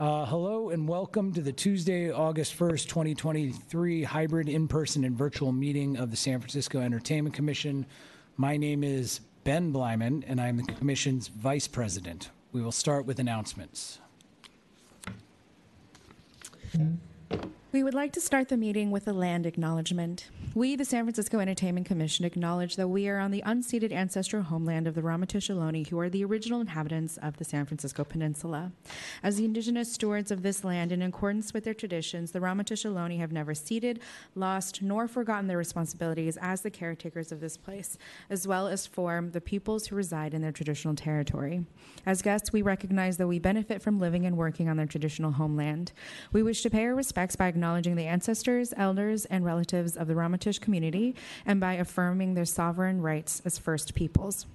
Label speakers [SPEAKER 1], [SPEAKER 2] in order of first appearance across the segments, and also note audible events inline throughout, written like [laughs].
[SPEAKER 1] Uh, hello and welcome to the Tuesday, August 1st, 2023 hybrid in person and virtual meeting of the San Francisco Entertainment Commission. My name is Ben Bleiman and I'm the Commission's Vice President. We will start with announcements.
[SPEAKER 2] We would like to start the meeting with a land acknowledgement. We, the San Francisco Entertainment Commission, acknowledge that we are on the unceded ancestral homeland of the Ramaytush Ohlone, who are the original inhabitants of the San Francisco Peninsula. As the indigenous stewards of this land, in accordance with their traditions, the Ramaytush Ohlone have never ceded, lost, nor forgotten their responsibilities as the caretakers of this place, as well as for the peoples who reside in their traditional territory. As guests, we recognize that we benefit from living and working on their traditional homeland. We wish to pay our respects by acknowledging the ancestors, elders, and relatives of the Ramaytush community and by affirming their sovereign rights as First Peoples.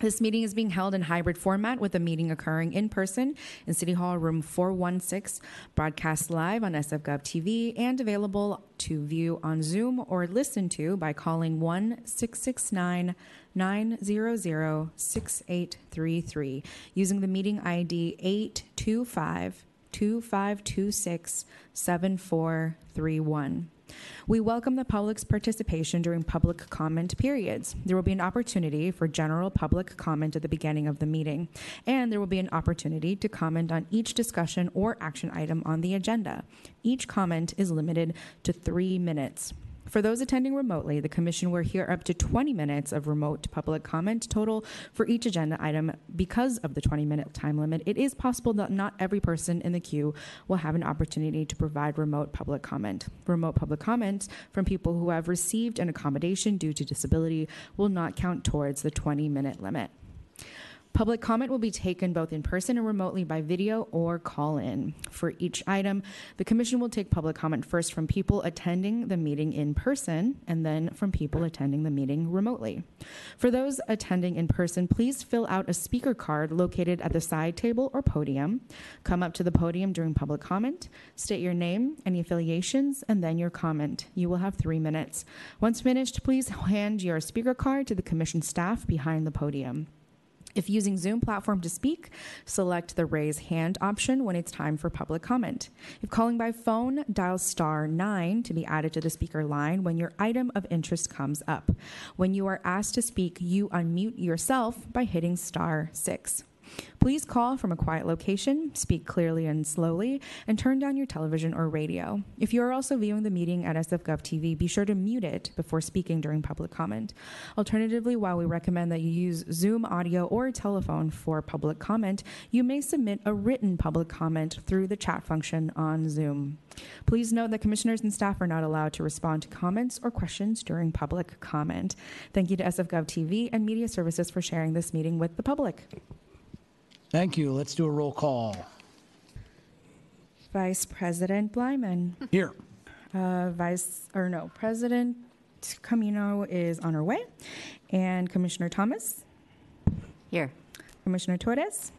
[SPEAKER 2] This meeting is being held in hybrid format with the meeting occurring in person in City Hall Room 416, broadcast live on SFGov TV, and available to view on Zoom or listen to by calling 1 669 900 6833 using the meeting ID 825 2526 7431. We welcome the public's participation during public comment periods. There will be an opportunity for general public comment at the beginning of the meeting, and there will be an opportunity to comment on each discussion or action item on the agenda. Each comment is limited to three minutes. For those attending remotely, the Commission will hear up to 20 minutes of remote public comment total for each agenda item. Because of the 20 minute time limit, it is possible that not every person in the queue will have an opportunity to provide remote public comment. Remote public comments from people who have received an accommodation due to disability will not count towards the 20 minute limit. Public comment will be taken both in person and remotely by video or call in. For each item, the Commission will take public comment first from people attending the meeting in person and then from people attending the meeting remotely. For those attending in person, please fill out a speaker card located at the side table or podium. Come up to the podium during public comment, state your name, any affiliations, and then your comment. You will have three minutes. Once finished, please [laughs] hand your speaker card to the Commission staff behind the podium. If using Zoom platform to speak, select the raise hand option when it's time for public comment. If calling by phone, dial star 9 to be added to the speaker line when your item of interest comes up. When you are asked to speak, you unmute yourself by hitting star 6. Please call from a quiet location, speak clearly and slowly, and turn down your television or radio. If you are also viewing the meeting at SFGov TV, be sure to mute it before speaking during public comment. Alternatively, while we recommend that you use Zoom audio or telephone for public comment, you may submit a written public comment through the chat function on Zoom. Please note that commissioners and staff are not allowed to respond to comments or questions during public comment. Thank you to SFGov TV and Media Services for sharing this meeting with the public.
[SPEAKER 1] Thank you. Let's do a roll call.
[SPEAKER 2] Vice President Bleiman.
[SPEAKER 1] Here.
[SPEAKER 2] Uh, Vice, or no, President Caminong is on her way. And Commissioner Thomas,
[SPEAKER 3] Here.
[SPEAKER 2] Commissioner Torres,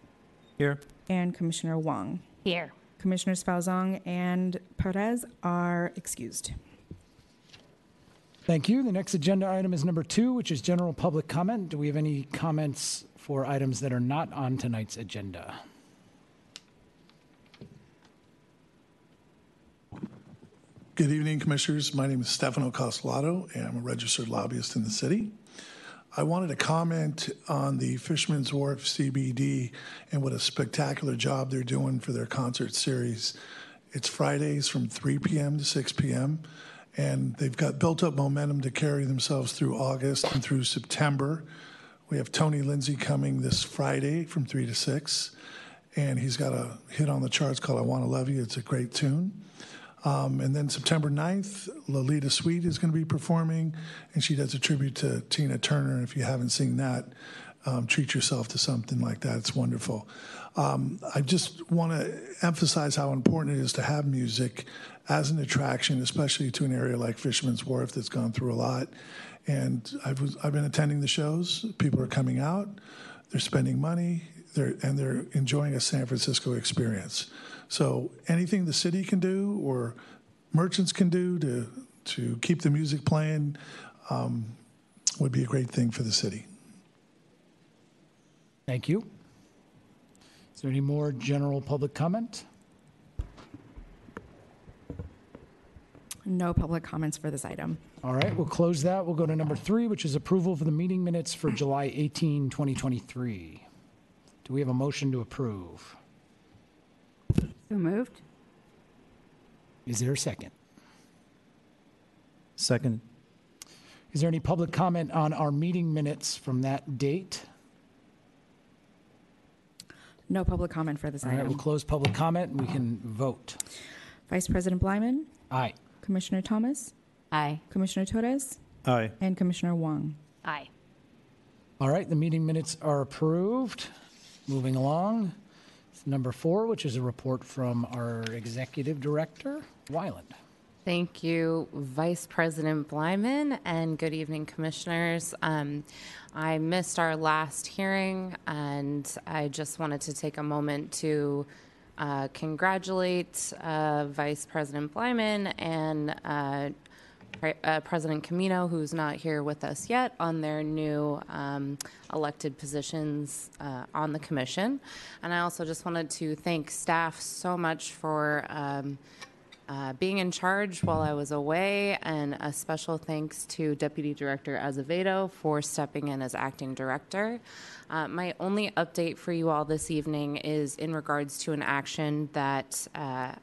[SPEAKER 4] Here.
[SPEAKER 2] and Commissioner Wong.
[SPEAKER 3] Here.
[SPEAKER 2] Commissioners Falzong and Perez are excused.
[SPEAKER 1] Thank you. The next agenda item is number two, which is general public comment. Do we have any comments for items that are not on tonight's agenda?
[SPEAKER 5] Good evening, Commissioners. My name is Stefano Cassolato, and I'm a registered lobbyist in the city. I wanted to comment on the Fisherman's Wharf CBD and what a spectacular job they're doing for their concert series. It's Fridays from 3 p.m. to 6 p.m., and they've got built up momentum to carry themselves through August and through September. We have Tony Lindsay coming this Friday from 3 to 6, and he's got a hit on the charts called I Want to Love You. It's a great tune. Um, and then September 9th, Lolita Sweet is going to be performing, and she does a tribute to Tina Turner. If you haven't seen that, um, treat yourself to something like that. It's wonderful. Um, I just want to emphasize how important it is to have music as an attraction, especially to an area like Fisherman's Wharf that's gone through a lot. And I've, I've been attending the shows. People are coming out, they're spending money, they're, and they're enjoying a San Francisco experience. So anything the city can do or merchants can do to, to keep the music playing um, would be a great thing for the city.
[SPEAKER 1] Thank you. Is there any more general public comment?
[SPEAKER 2] No public comments for this item.
[SPEAKER 1] All right, we'll close that. We'll go to number three, which is approval of the meeting minutes for July 18, 2023. Do we have a motion to approve?
[SPEAKER 3] So moved.
[SPEAKER 1] Is there a second?
[SPEAKER 4] Second.
[SPEAKER 1] Is there any public comment on our meeting minutes from that date?
[SPEAKER 2] No public comment for this
[SPEAKER 1] All right, we'll
[SPEAKER 2] item.
[SPEAKER 1] close public comment and we can vote.
[SPEAKER 2] Vice President Bleiman,
[SPEAKER 1] Aye.
[SPEAKER 2] Commissioner Thomas,
[SPEAKER 3] Aye.
[SPEAKER 2] Commissioner Torres,
[SPEAKER 4] Aye.
[SPEAKER 2] and Commissioner Wong.
[SPEAKER 3] Aye.
[SPEAKER 1] All right, the meeting minutes are approved. Moving along. Number four, which is a report from our executive director, Weiland.
[SPEAKER 6] Thank you, Vice President Bleiman, and good evening, Commissioners. Um, I missed our last hearing, and I just wanted to take a moment to uh, congratulate uh, Vice President Bleiman and uh, Pre- uh, President Caminong, who's not here with us yet, on their new um, elected positions uh, on the commission. And I also just wanted to thank staff so much for. Um, uh, being in charge while I was away, and a special thanks to Deputy Director Azevedo for stepping in as acting director. Uh, my only update for you all this evening is in regards to an action that uh,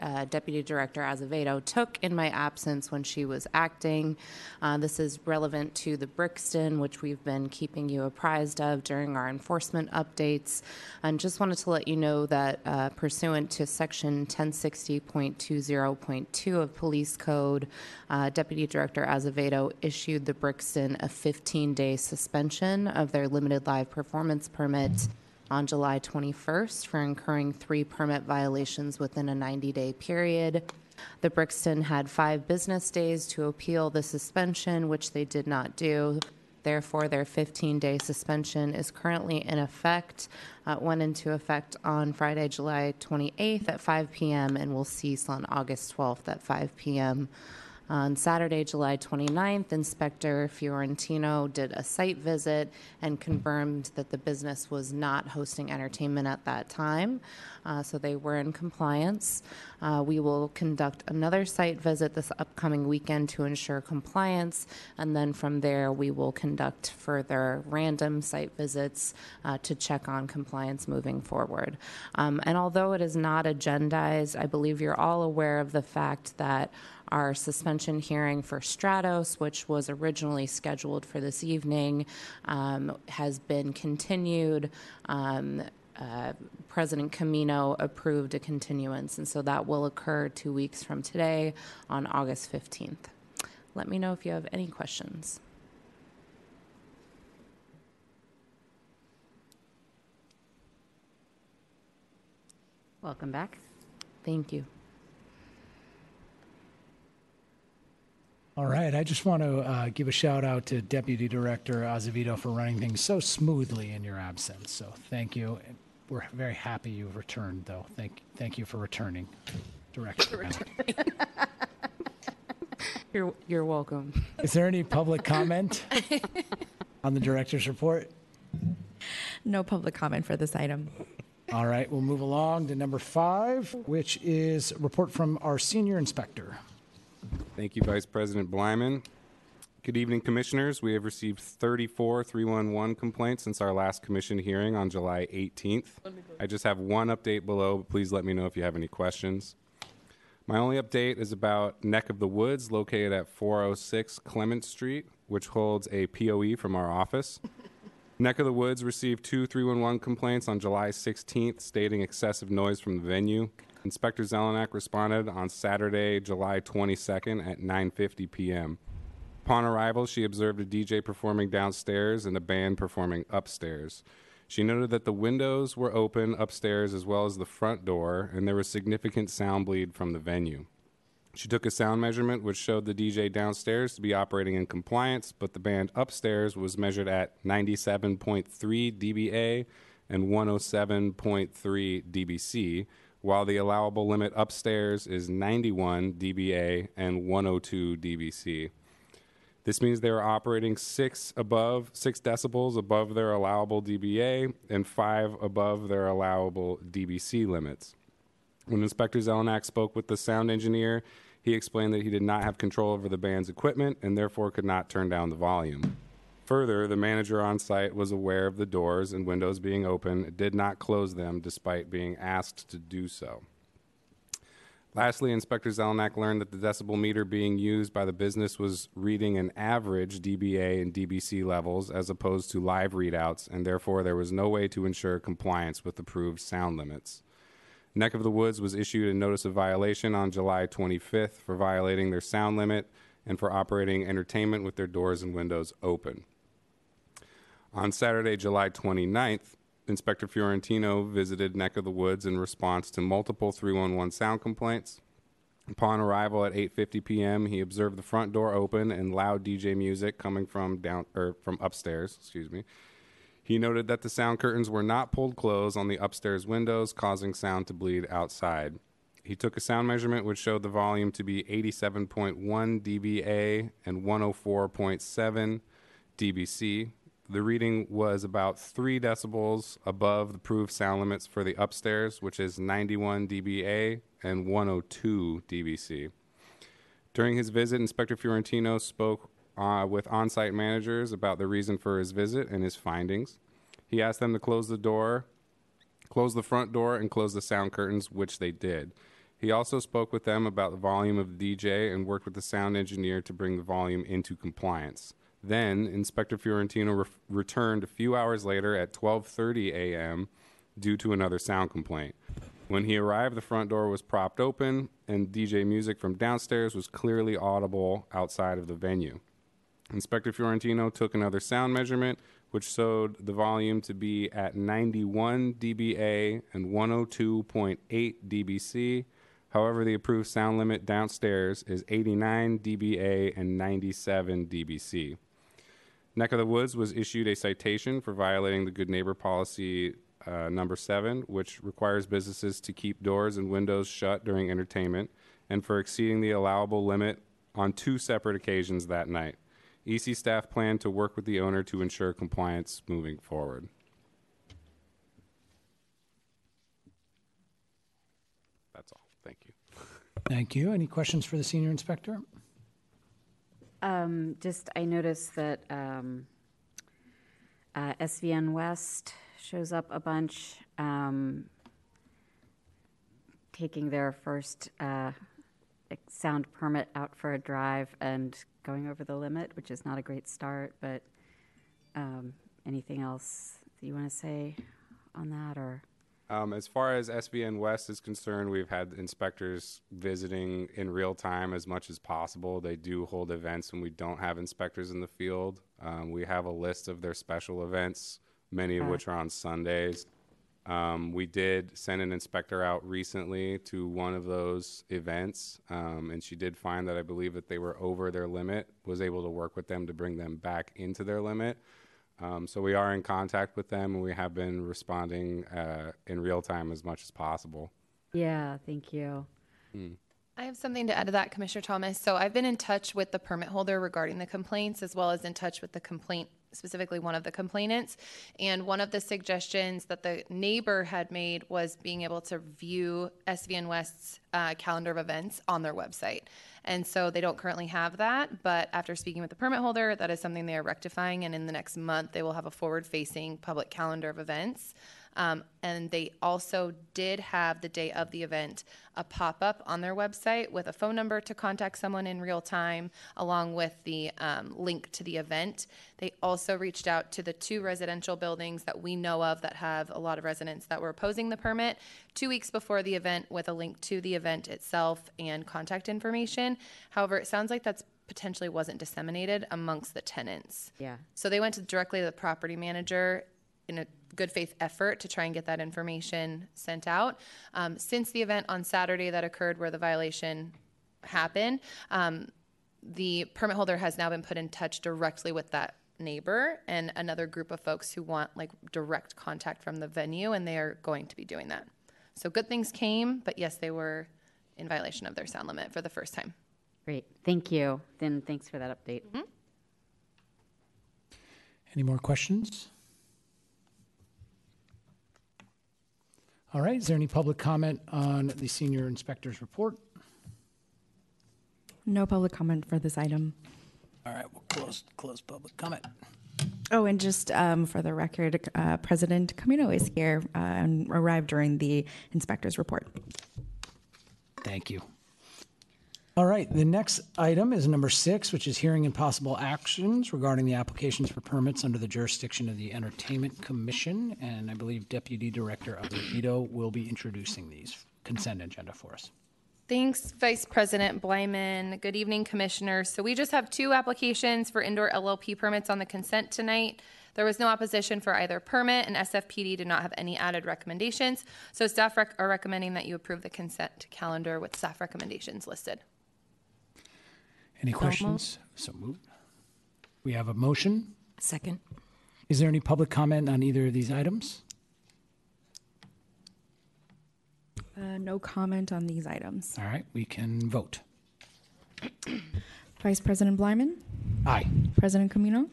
[SPEAKER 6] uh, Deputy Director Azevedo took in my absence when she was acting. Uh, this is relevant to the Brixton, which we've been keeping you apprised of during our enforcement updates. And just wanted to let you know that uh, pursuant to Section 1060.20.2 of Police Code, uh, Deputy Director Azevedo issued the Brixton a 15 day suspension of their limited live performance permit on July 21st for incurring three permit violations within a 90 day period. The Brixton had five business days to appeal the suspension, which they did not do. Therefore, their 15 day suspension is currently in effect. Uh, went into effect on Friday, July 28th at 5 p.m., and will cease on August 12th at 5 p.m. On Saturday, July 29th, Inspector Fiorentino did a site visit and confirmed that the business was not hosting entertainment at that time, uh, so they were in compliance. Uh, we will conduct another site visit this upcoming weekend to ensure compliance, and then from there, we will conduct further random site visits uh, to check on compliance moving forward. Um, and although it is not agendized, I believe you're all aware of the fact that our suspension hearing for Stratos, which was originally scheduled for this evening, um, has been continued. Um, uh, President Caminong approved a continuance, and so that will occur two weeks from today on August 15th. Let me know if you have any questions.
[SPEAKER 3] Welcome back.
[SPEAKER 6] Thank you.
[SPEAKER 1] All right, I just want to uh, give a shout out to Deputy Director Azevedo for running things so smoothly in your absence. So thank you. We're very happy you've returned, though. Thank, thank you for returning, Director. [laughs]
[SPEAKER 6] You're, you're welcome.
[SPEAKER 1] Is there any public comment on the director's report?
[SPEAKER 2] No public comment for this item.
[SPEAKER 1] All right, we'll move along to number five, which is a report from our senior inspector.
[SPEAKER 7] Thank you, Vice President Bleiman. Good evening, Commissioners. We have received 34 311 complaints since our last commission hearing on July 18th. I just have one update below, but please let me know if you have any questions. My only update is about Neck of the Woods, located at 406 Clement Street, which holds a POE from our office. [laughs] Neck of the Woods received two 311 complaints on July 16th stating excessive noise from the venue. Inspector Zelenak responded on Saturday, July 22nd at 9:50 p.m. Upon arrival, she observed a DJ performing downstairs and a band performing upstairs. She noted that the windows were open upstairs as well as the front door, and there was significant sound bleed from the venue. She took a sound measurement which showed the DJ downstairs to be operating in compliance, but the band upstairs was measured at 97.3 dBA and 107.3 dBc, while the allowable limit upstairs is 91 dBA and 102 dBc. This means they were operating six above, six decibels above their allowable dBA and five above their allowable dBc limits. When Inspector Zelenak spoke with the sound engineer, He explained that he did not have control over the band's equipment and therefore could not turn down the volume. Further, the manager on site was aware of the doors and windows being open, it did not close them despite being asked to do so. Lastly, Inspector Zelenak learned that the decibel meter being used by the business was reading an average dBA and dBc levels as opposed to live readouts, and therefore there was no way to ensure compliance with approved sound limits. Neck of the Woods was issued a notice of violation on July 25th for violating their sound limit and for operating entertainment with their doors and windows open. On Saturday, July 29th, Inspector Fiorentino visited Neck of the Woods in response to multiple 311 sound complaints. Upon arrival at 8:50 p.m., he observed the front door open and loud DJ music coming from down or from upstairs, excuse me. He noted that the sound curtains were not pulled close on the upstairs windows, causing sound to bleed outside. He took a sound measurement which showed the volume to be 87.1 dBA and 104.7 dBc. The reading was about 3 decibels above the approved sound limits for the upstairs, which is 91 dBA and 102 dBc. During his visit, Inspector Fiorentino spoke uh, with on site managers about the reason for his visit and his findings. He asked them to close the door, close the front door, and close the sound curtains, which they did. He also spoke with them about the volume of the DJ and worked with the sound engineer to bring the volume into compliance. Then, Inspector Fiorentino re- returned a few hours later at 12:30 a.m. due to another sound complaint. When he arrived, the front door was propped open, and DJ music from downstairs was clearly audible outside of the venue. Inspector Fiorentino took another sound measurement, which showed the volume to be at 91 dBA and 102.8 dBc. However, the approved sound limit downstairs is 89 dBA and 97 dBc. Neck of the Woods was issued a citation for violating the Good Neighbor Policy uh, number seven, which requires businesses to keep doors and windows shut during entertainment, and for exceeding the allowable limit on two separate occasions that night. EC staff plan to work with the owner to ensure compliance moving forward. That's all. Thank you.
[SPEAKER 1] Thank you. Any questions for the senior inspector?
[SPEAKER 3] Um, just, I noticed that, um, uh, SVN West shows up a bunch, um, taking their first, uh, sound permit out for a drive and going over the limit, which is not a great start, but, um, anything else that you want to say on that, or?
[SPEAKER 7] Um, as far as SVN West is concerned, we've had inspectors visiting in real time as much as possible. They do hold events when we don't have inspectors in the field. Um, we have a list of their special events, many of which are on Sundays. Um, we did send an inspector out recently to one of those events, um, and she did find that I believe that they were over their limit. Was able to work with them to bring them back into their limit. Um, so we are in contact with them, and we have been responding uh, in real time as much as possible.
[SPEAKER 3] Yeah, thank you.
[SPEAKER 4] I have something to add to that, Commissioner Thomas. So I've been in touch with the permit holder regarding the complaints, as well as in touch with the complaint, specifically one of the complainants. And one of the suggestions that the neighbor had made was being able to view SVN West's uh, calendar of events on their website. And so they don't currently have that, but after speaking with the permit holder, that is something they are rectifying. And in the next month, they will have a forward facing public calendar of events. Um, and they also did have the day of the event a pop up on their website with a phone number to contact someone in real time, along with the um, link to the event. They also reached out to the two residential buildings that we know of that have a lot of residents that were opposing the permit two weeks before the event with a link to the event itself and contact information. However, it sounds like that's potentially wasn't disseminated amongst the tenants.
[SPEAKER 3] Yeah.
[SPEAKER 4] So they went to directly to the property manager in a good faith effort to try and get that information sent out. Um, since the event on Saturday that occurred where the violation happened, um, the permit holder has now been put in touch directly with that neighbor and another group of folks who want like direct contact from the venue, and they are going to be doing that. So good things came, but yes, they were in violation of their sound limit for the first time.
[SPEAKER 3] Great, thank you. Then thanks for that update.
[SPEAKER 1] Any more questions? All right, is there any public comment on the senior inspector's report?
[SPEAKER 2] No public comment for this item.
[SPEAKER 1] All right, we'll close, close public comment.
[SPEAKER 2] Oh, and just um, for the record, uh, President Caminong is here uh, and arrived during the inspector's report.
[SPEAKER 1] Thank you. All right, the next item is number six, which is hearing and possible actions regarding the applications for permits under the jurisdiction of the Entertainment Commission. And I believe Deputy Director of Azevedo will be introducing these consent agenda for us.
[SPEAKER 4] Thanks, Vice President Bleiman. Good evening, Commissioners. So we just have two applications for indoor LLP permits on the consent tonight. There was no opposition for either permit, and SFPD did not have any added recommendations. So staff rec- are recommending that you approve the consent calendar with staff recommendations listed.
[SPEAKER 1] Any questions? So moved. We have a motion.
[SPEAKER 8] Second.
[SPEAKER 1] Is there any public comment on either of these items?
[SPEAKER 2] Uh, no comment on these items.
[SPEAKER 1] All right, we can vote.
[SPEAKER 2] Vice President Bleiman,
[SPEAKER 1] Aye.
[SPEAKER 2] President Caminong,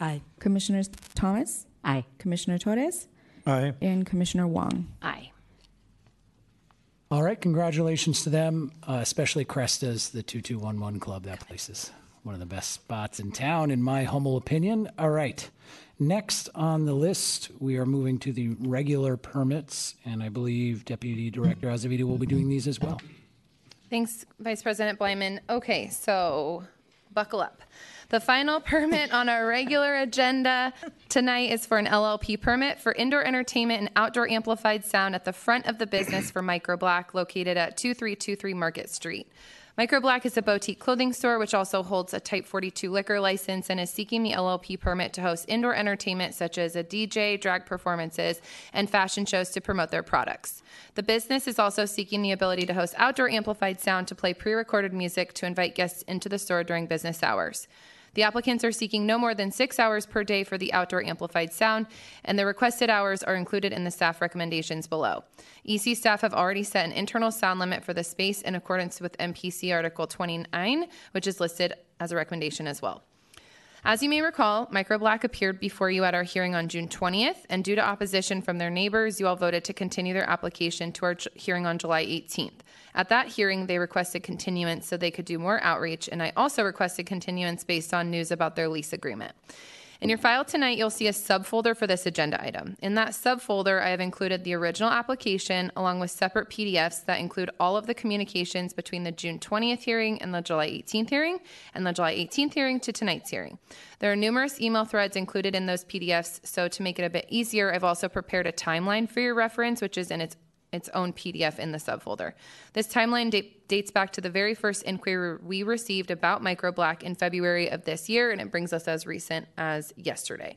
[SPEAKER 8] Aye.
[SPEAKER 2] Commissioners Thomas,
[SPEAKER 3] Aye.
[SPEAKER 2] Commissioner Torres,
[SPEAKER 5] Aye.
[SPEAKER 2] and Commissioner Wong.
[SPEAKER 3] Aye.
[SPEAKER 1] All right, congratulations to them, uh, especially Cresta's, the 2211 Club. That place is one of the best spots in town, in my humble opinion. All right, next on the list, we are moving to the regular permits, and I believe Deputy Director Azevedo will be doing these as well.
[SPEAKER 4] Thanks, Vice President Bleiman. Okay, so buckle up. The final permit on our regular agenda tonight is for an LLP permit for indoor entertainment and outdoor amplified sound at the front of the business for Micro Black located at 2323 Market Street. Micro Black is a boutique clothing store which also holds a Type 42 liquor license and is seeking the LLP permit to host indoor entertainment such as a DJ, drag performances, and fashion shows to promote their products. The business is also seeking the ability to host outdoor amplified sound to play pre recorded music to invite guests into the store during business hours. The applicants are seeking no more than six hours per day for the outdoor amplified sound, and the requested hours are included in the staff recommendations below. EC staff have already set an internal sound limit for the space in accordance with MPC Article 29, which is listed as a recommendation as well. As you may recall, Microblack appeared before you at our hearing on June 20th, and due to opposition from their neighbors, you all voted to continue their application to our hearing on July 18th. At that hearing, they requested continuance so they could do more outreach, and I also requested continuance based on news about their lease agreement. In your file tonight, you'll see a subfolder for this agenda item. In that subfolder, I have included the original application along with separate PDFs that include all of the communications between the June 20th hearing and the July 18th hearing, and the July 18th hearing to tonight's hearing. There are numerous email threads included in those PDFs, so to make it a bit easier, I've also prepared a timeline for your reference, which is in its its own PDF in the subfolder. This timeline date, dates back to the very first inquiry we received about Microblack in February of this year, and it brings us as recent as yesterday.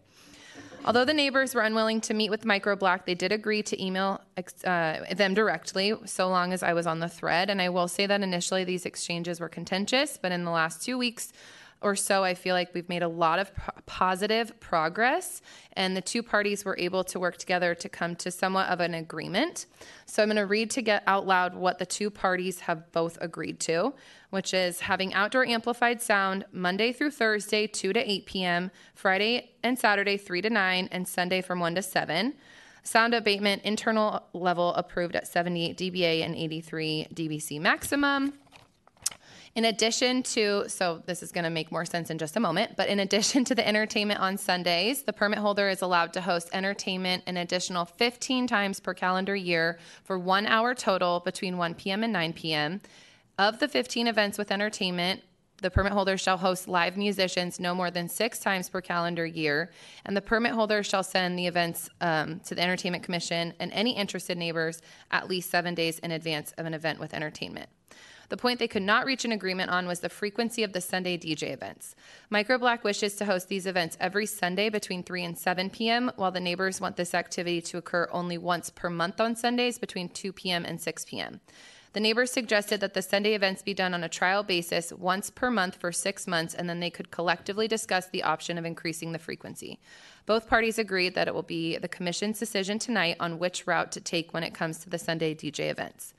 [SPEAKER 4] Although the neighbors were unwilling to meet with Microblack, they did agree to email uh, them directly so long as I was on the thread. And I will say that initially these exchanges were contentious, but in the last two weeks, or so, I feel like we've made a lot of positive progress, and the two parties were able to work together to come to somewhat of an agreement. So I'm going to read to get out loud what the two parties have both agreed to, which is having outdoor amplified sound Monday through Thursday, 2 to 8 p.m., Friday and Saturday, 3 to 9, and Sunday from 1 to 7. Sound abatement internal level approved at 78 dBA and 83 dBc maximum. In addition to, so this is going to make more sense in just a moment, but in addition [laughs] to the entertainment on Sundays, the permit holder is allowed to host entertainment an additional 15 times per calendar year for one hour total between 1 p.m. and 9 p.m. Of the 15 events with entertainment, the permit holder shall host live musicians no more than six times per calendar year, and the permit holder shall send the events um, to the Entertainment Commission and any interested neighbors at least seven days in advance of an event with entertainment. The point they could not reach an agreement on was the frequency of the Sunday DJ events. Microblack wishes to host these events every Sunday between 3 and 7 p.m., while the neighbors want this activity to occur only once per month on Sundays between 2 p.m. and 6 p.m. The neighbors suggested that the Sunday events be done on a trial basis once per month for six months, and then they could collectively discuss the option of increasing the frequency. Both parties agreed that it will be the Commission's decision tonight on which route to take when it comes to the Sunday DJ events.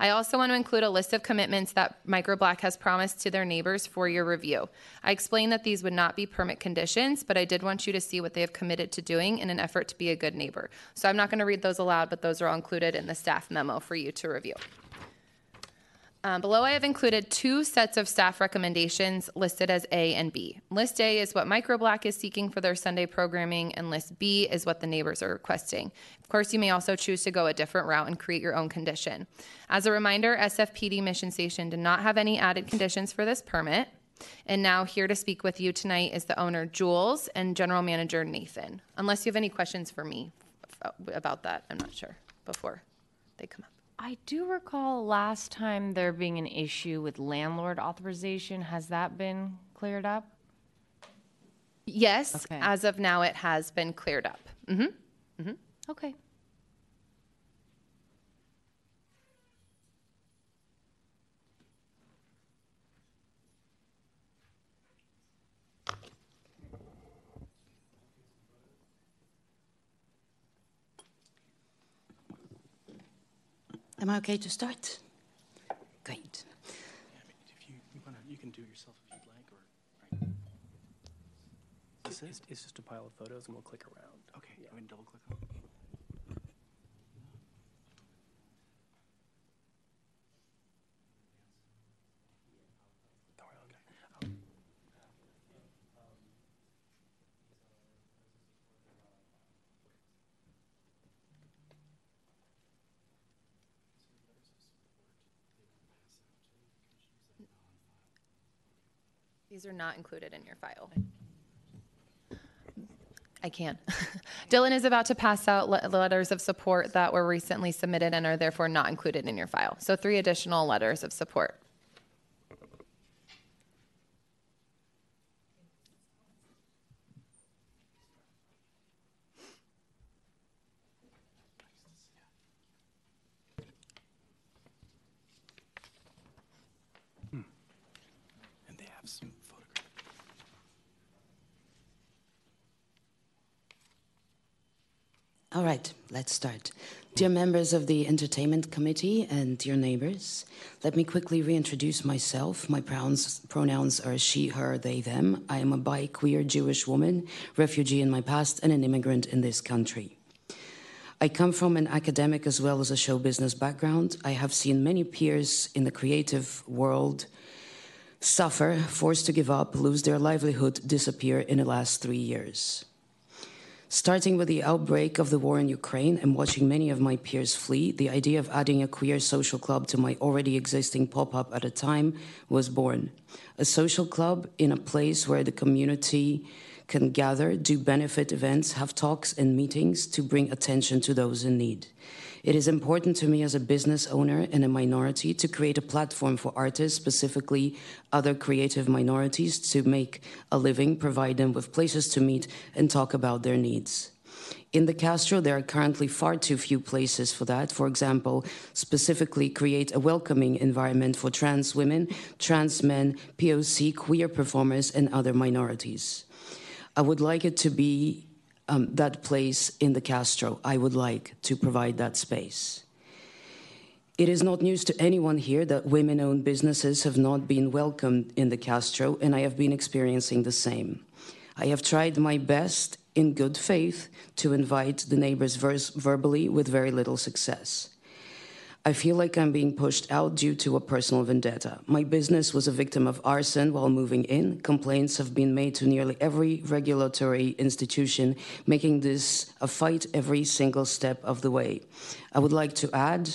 [SPEAKER 4] I also want to include a list of commitments that Microblack has promised to their neighbors for your review. I explained that these would not be permit conditions, but I did want you to see what they have committed to doing in an effort to be a good neighbor. So I'm not going to read those aloud, but those are all included in the staff memo for you to review. Um, below, I have included two sets of staff recommendations listed as A and B. List A is what Microblack is seeking for their Sunday programming, and List B is what the neighbors are requesting. Of course, you may also choose to go a different route and create your own condition. As a reminder, SFPD Mission Station did not have any added conditions for this permit. And now, here to speak with you tonight is the owner, Jules, and General Manager, Nathan. Unless you have any questions for me about that, I'm not sure before they come up.
[SPEAKER 8] I do recall last time there being an issue with landlord authorization. Has that been cleared up?
[SPEAKER 4] Yes,
[SPEAKER 8] Okay.
[SPEAKER 4] as of now, it has been cleared up. hmm
[SPEAKER 8] Okay.
[SPEAKER 9] Am I okay to start? Great.
[SPEAKER 10] If you, you wanna, you can do it yourself if you'd like, or, mm-hmm. right? This is,
[SPEAKER 11] It's just a pile of photos and we'll click around.
[SPEAKER 10] okay, yeah. I'm gonna double click on it. Don't worry, I'll get it.
[SPEAKER 4] These are not included in your file. I can't. [laughs] Dylan is about to pass out le- letters of support that were recently submitted and are therefore not included in your file. So, three additional letters of support.
[SPEAKER 10] And they have some photographs.
[SPEAKER 9] All right, start. Dear members of the Entertainment Committee and dear neighbors, let me quickly reintroduce myself. My pronouns, pronouns are she, her, they, them. I am a bi queer Jewish woman, refugee in my past, and an immigrant in this country. I come from an academic as well as a show business background. I have seen many peers in the creative world suffer, forced to give up, lose their livelihood, disappear in the last three years. Starting with the outbreak of the war in Ukraine and watching many of my peers flee, the idea of adding a queer social club to my already existing pop up at a time was born. A social club in a place where the community can gather, do benefit events, have talks and meetings to bring attention to those in need. It is important to me as a business owner and a minority to create a platform for artists, specifically other creative minorities, to make a living, provide them with places to meet and talk about their needs. In the Castro, there are currently far too few places for that. For example, specifically create a welcoming environment for trans women, trans men, POC, queer performers, and other minorities. I would like it to be um, that place in the Castro. I would like to provide that space. It is not news to anyone here that women owned businesses have not been welcomed in the Castro, and I have been experiencing the same. I have tried my best in good faith to invite the neighbors verbally with very little success. I feel like I'm being pushed out due to a personal vendetta. My business was a victim of arson while moving in. Complaints have been made to nearly every regulatory institution, making this a fight every single step of the way. I would like to add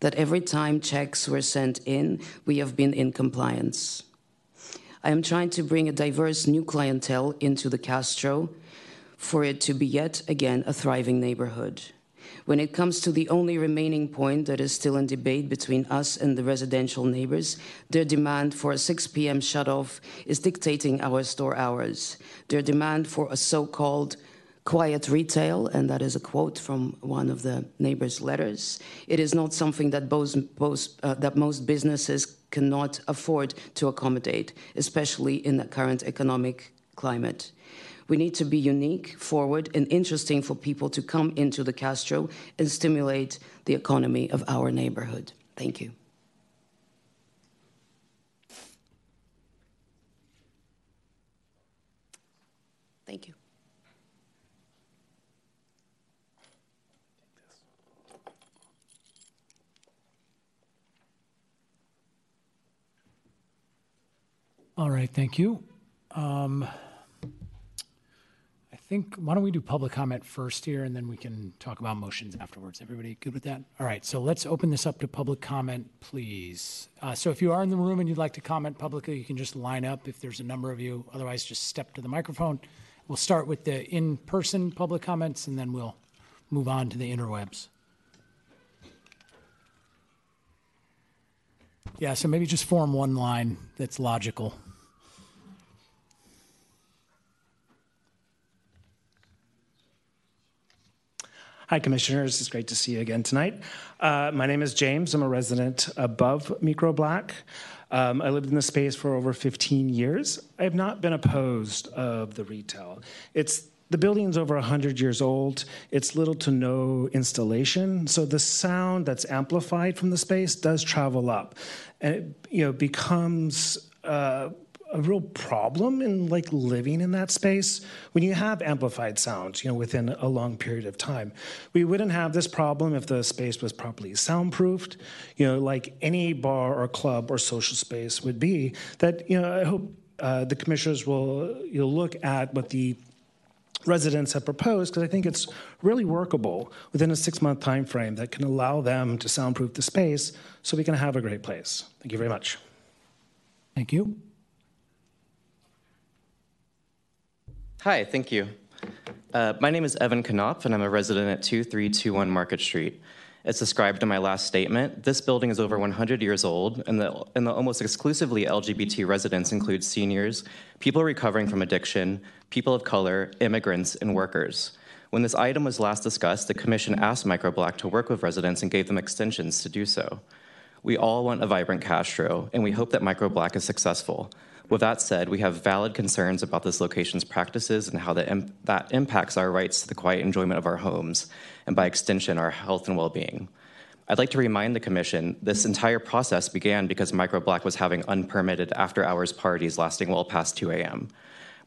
[SPEAKER 9] that every time checks were sent in, we have been in compliance. I am trying to bring a diverse new clientele into the Castro for it to be yet again a thriving neighborhood. When it comes to the only remaining point that is still in debate between us and the residential neighbors, their demand for a 6 p.m. shutoff is dictating our store hours. Their demand for a so called quiet retail, and that is a quote from one of the neighbors' letters, it is not something that, both, both, uh, that most businesses cannot afford to accommodate, especially in the current economic climate. We need to be unique, forward, and interesting for people to come into the Castro and stimulate the economy of our neighborhood. Thank you. Thank you.
[SPEAKER 1] All right, thank you. Um, think, why don't we do public comment first here, and then we can talk about motions afterwards. Everybody good with that? All right, so let's open this up to public comment, please. Uh, So if you are in the room and you'd like to comment publicly, you can just line up if there's a number of you. Otherwise, just step to the microphone. We'll start with the in-person public comments, and then we'll move on to the interwebs. Yeah, so maybe just form one line that's logical.
[SPEAKER 11] Hi, Commissioners. It's great to see you again tonight. Uh, my name is James. I'm a resident above Micro Black. Um, I lived in the space for over 15 years. I have not been opposed of the retail. It's the building's over 100 years old. It's little to no installation, so the sound that's amplified from the space does travel up, and it you know becomes uh, a real problem in like living in that space when you have amplified sound, you know, within a long period of time. We wouldn't have this problem if the space was properly soundproofed, you know, like any bar or club or social space would be. That you know, I hope uh, the commissioners will you'll look at what the residents have proposed because I think it's really workable within a six-month time frame that can allow them to soundproof the space so we can have a great place. Thank you very much.
[SPEAKER 1] Thank you.
[SPEAKER 12] Hi, thank you. Uh, my name is Evan Knopf, and I'm a resident at 2321 Market Street. As described in my last statement, this building is over 100 years old, and the, and the almost exclusively LGBT residents include seniors, people recovering from addiction, people of color, immigrants, and workers. When this item was last discussed, the Commission asked Microblack to work with residents and gave them extensions to do so. We all want a vibrant Castro, and we hope that Microblack is successful. With that said, we have valid concerns about this location's practices and how that, that impacts our rights to the quiet enjoyment of our homes, and by extension, our health and well being. I'd like to remind the Commission this entire process began because Microblack was having unpermitted after hours parties lasting well past 2 a.m.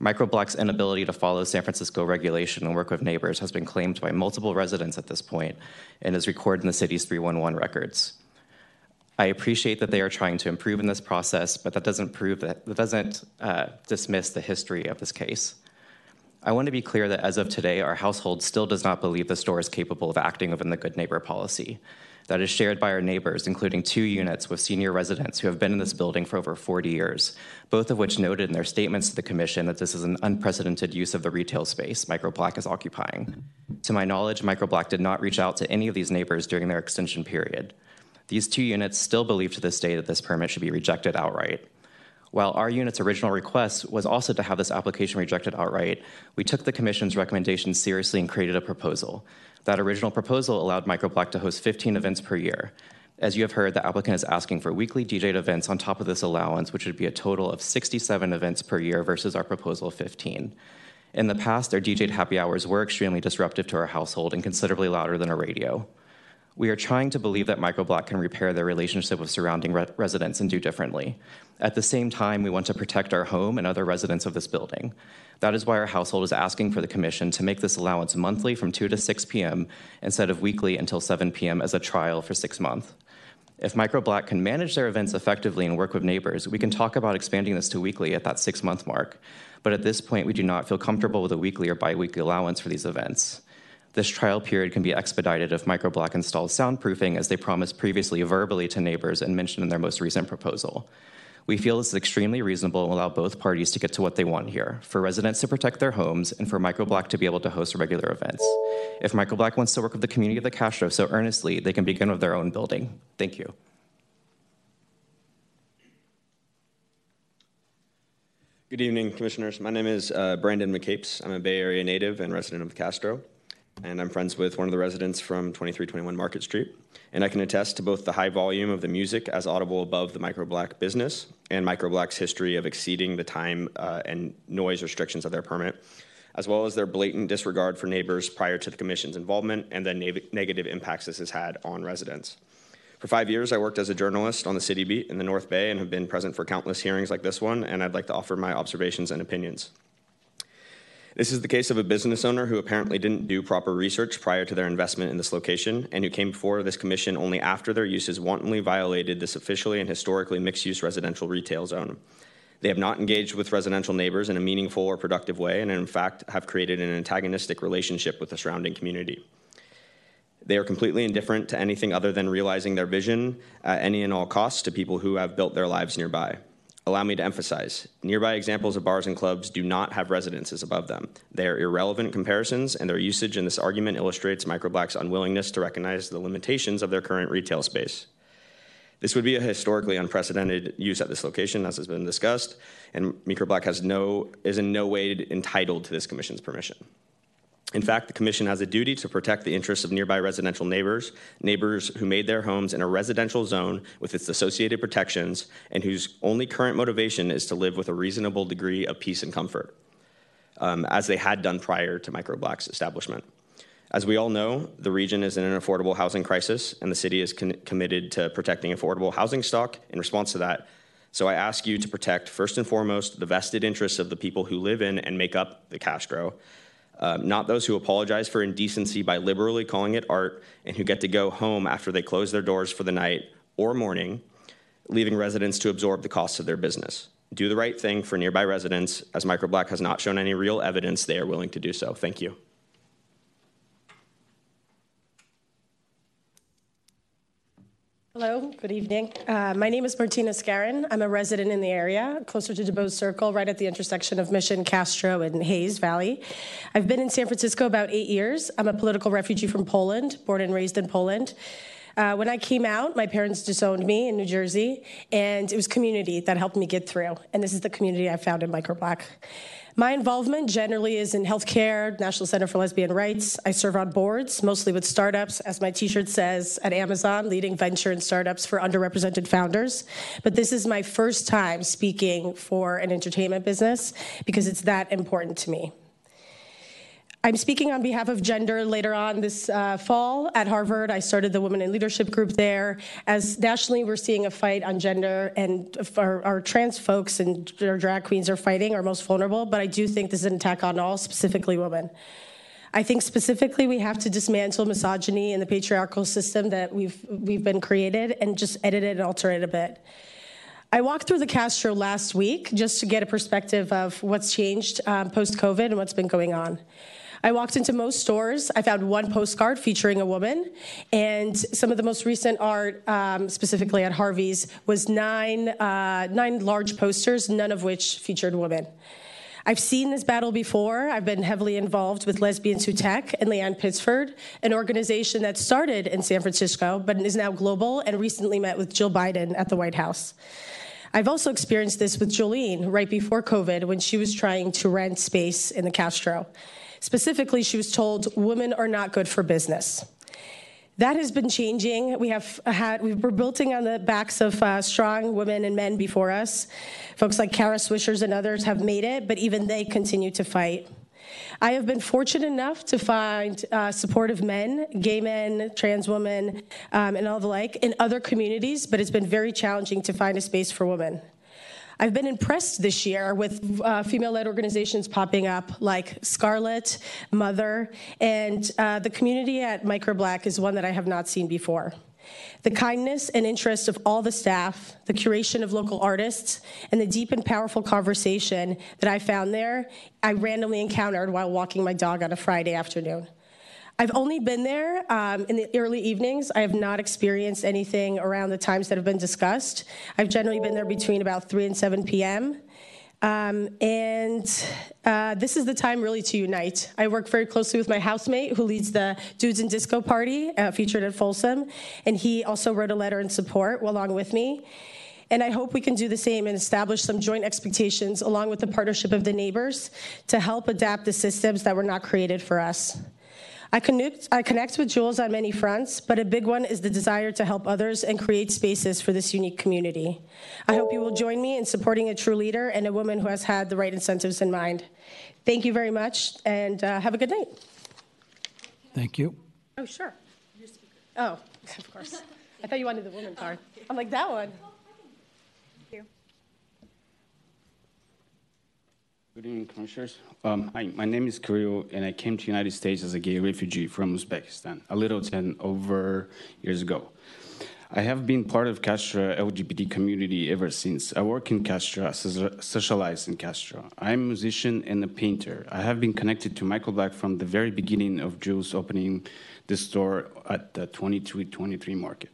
[SPEAKER 12] Microblack's inability to follow San Francisco regulation and work with neighbors has been claimed by multiple residents at this point and is recorded in the city's 311 records. I appreciate that they are trying to improve in this process, but that doesn't prove that that doesn't uh, dismiss the history of this case. I want to be clear that as of today, our household still does not believe the store is capable of acting within the good neighbor policy. That is shared by our neighbors, including two units with senior residents who have been in this building for over 40 years, both of which noted in their statements to the Commission that this is an unprecedented use of the retail space Microblack is occupying. To my knowledge, Microblack did not reach out to any of these neighbors during their extension period. These two units still believe to this day that this permit should be rejected outright. While our unit's original request was also to have this application rejected outright, we took the Commission's recommendation seriously and created a proposal. That original proposal allowed Microblack to host 15 events per year. As you have heard, the applicant is asking for weekly DJed events on top of this allowance, which would be a total of 67 events per year versus our proposal of 15. In the past, their DJed happy hours were extremely disruptive to our household and considerably louder than a radio. We are trying to believe that Microblack can repair their relationship with surrounding re- residents and do differently. At the same time, we want to protect our home and other residents of this building. That is why our household is asking for the Commission to make this allowance monthly from 2 to 6 p.m. instead of weekly until 7 p.m. as a trial for six months. If microblack can manage their events effectively and work with neighbors, we can talk about expanding this to weekly at that six month mark. But at this point, we do not feel comfortable with a weekly or bi weekly allowance for these events. This trial period can be expedited if Microblack installs soundproofing as they promised previously verbally to neighbors and mentioned in their most recent proposal. We feel this is extremely reasonable and will allow both parties to get to what they want here for residents to protect their homes and for Microblack to be able to host regular events. If Microblack wants to work with the community of the Castro so earnestly, they can begin with their own building. Thank you.
[SPEAKER 13] Good evening, Commissioners. My name is uh, Brandon McCapes. I'm a Bay Area native and resident of Castro, and I'm friends with one of the residents from 2321 Market Street. And I can attest to both the high volume of the music as audible above the Microblack business and Microblack's history of exceeding the time uh, and noise restrictions of their permit, as well as their blatant disregard for neighbors prior to the Commission's involvement and the ne- negative impacts this has had on residents. For five years, I worked as a journalist on the City Beat in the North Bay and have been present for countless hearings like this one, and I'd like to offer my observations and opinions. This is the case of a business owner who apparently didn't do proper research prior to their investment in this location and who came before this commission only after their uses wantonly violated this officially and historically mixed use residential retail zone. They have not engaged with residential neighbors in a meaningful or productive way, and in fact have created an antagonistic relationship with the surrounding community. They are completely indifferent to anything other than realizing their vision at any and all costs to people who have built their lives nearby. Allow me to emphasize nearby examples of bars and clubs do not have residences above them. They are irrelevant comparisons, and their usage in this argument illustrates Microblack's unwillingness to recognize the limitations of their current retail space. This would be a historically unprecedented use at this location, as has been discussed, and Microblack has no, is in no way entitled to this commission's permission. In fact, the Commission has a duty to protect the interests of nearby residential neighbors, neighbors who made their homes in a residential zone with its associated protections, and whose only current motivation is to live with a reasonable degree of peace and comfort, um, as they had done prior to Microblack's establishment. As we all know, the region is in an affordable housing crisis, and the city is con- committed to protecting affordable housing stock in response to that. So I ask you to protect, first and foremost, the vested interests of the people who live in and make up the Castro, um, not those who apologize for indecency by liberally calling it art and who get to go home after they close their doors for the night or morning, leaving residents to absorb the costs of their business. Do the right thing for nearby residents, as Microblack has not shown any real evidence they are willing to do so. Thank you.
[SPEAKER 14] Hello, good evening. Uh, my name is Martina Scarin. I'm a resident in the area, closer to Duboce Circle, right at the intersection of Mission, Castro, and Hayes Valley. I've been in San Francisco about eight years. I'm a political refugee from Poland, born and raised in Poland. Uh, when I came out, my parents disowned me in New Jersey, and it was community that helped me get through. And this is the community I found in Microblack. My involvement generally is in healthcare, National Center for Lesbian Rights. I serve on boards, mostly with startups, as my t shirt says, at Amazon, leading venture and startups for underrepresented founders. But this is my first time speaking for an entertainment business because it's that important to me. I'm speaking on behalf of gender later on this uh, fall at Harvard. I started the Women in Leadership group there. As nationally, we're seeing a fight on gender, and our, our trans folks and our drag queens are fighting, are most vulnerable. But I do think this is an attack on all, specifically women. I think specifically we have to dismantle misogyny and the patriarchal system that we've we've been created and just edit it and alter it a bit. I walked through the Castro last week just to get a perspective of what's changed um, post COVID and what's been going on. I walked into most stores. I found one postcard featuring a woman, and some of the most recent art, um, specifically at Harvey's, was nine uh, nine large posters, none of which featured women. I've seen this battle before. I've been heavily involved with Lesbians Who Tech and Leanne Pittsford, an organization that started in San Francisco but is now global and recently met with Jill Biden at the White House. I've also experienced this with Jolene right before COVID when she was trying to rent space in the Castro. Specifically, she was told women are not good for business. That has been changing. We have had we're building on the backs of uh, strong women and men before us. Folks like Kara Swishers and others have made it, but even they continue to fight. I have been fortunate enough to find uh, supportive men, gay men, trans women, um, and all the like in other communities, but it's been very challenging to find a space for women. I've been impressed this year with uh, female led organizations popping up like Scarlet, Mother, and uh, the community at Microblack is one that I have not seen before. The kindness and interest of all the staff, the curation of local artists, and the deep and powerful conversation that I found there, I randomly encountered while walking my dog on a Friday afternoon. I've only been there um, in the early evenings. I have not experienced anything around the times that have been discussed. I've generally been there between about 3 and 7 p.m. Um, and uh, this is the time really to unite. I work very closely with my housemate who leads the Dudes and Disco Party uh, featured at Folsom, and he also wrote a letter in support along with me. And I hope we can do the same and establish some joint expectations along with the partnership of the neighbors to help adapt the systems that were not created for us. I connect, I connect with Jules on many fronts, but a big one is the desire to help others and create spaces for this unique community. I hope you will join me in supporting a true leader and a woman who has had the right incentives in mind. Thank you very much, and uh, have a good night.
[SPEAKER 1] Thank you.
[SPEAKER 14] Oh, sure. Oh, [laughs] of course. I thought you wanted the woman card. I'm like, that one.
[SPEAKER 15] Good evening, Commissioners. Um, hi, my name is Kirill, and I came to the United States as a gay refugee from Uzbekistan, a little 10 over years ago. I have been part of Castro LGBT community ever since. I work in Castro, I socialize in Castro. I'm a musician and a painter. I have been connected to Microblack from the very beginning of Jules opening the store at the 2223 market.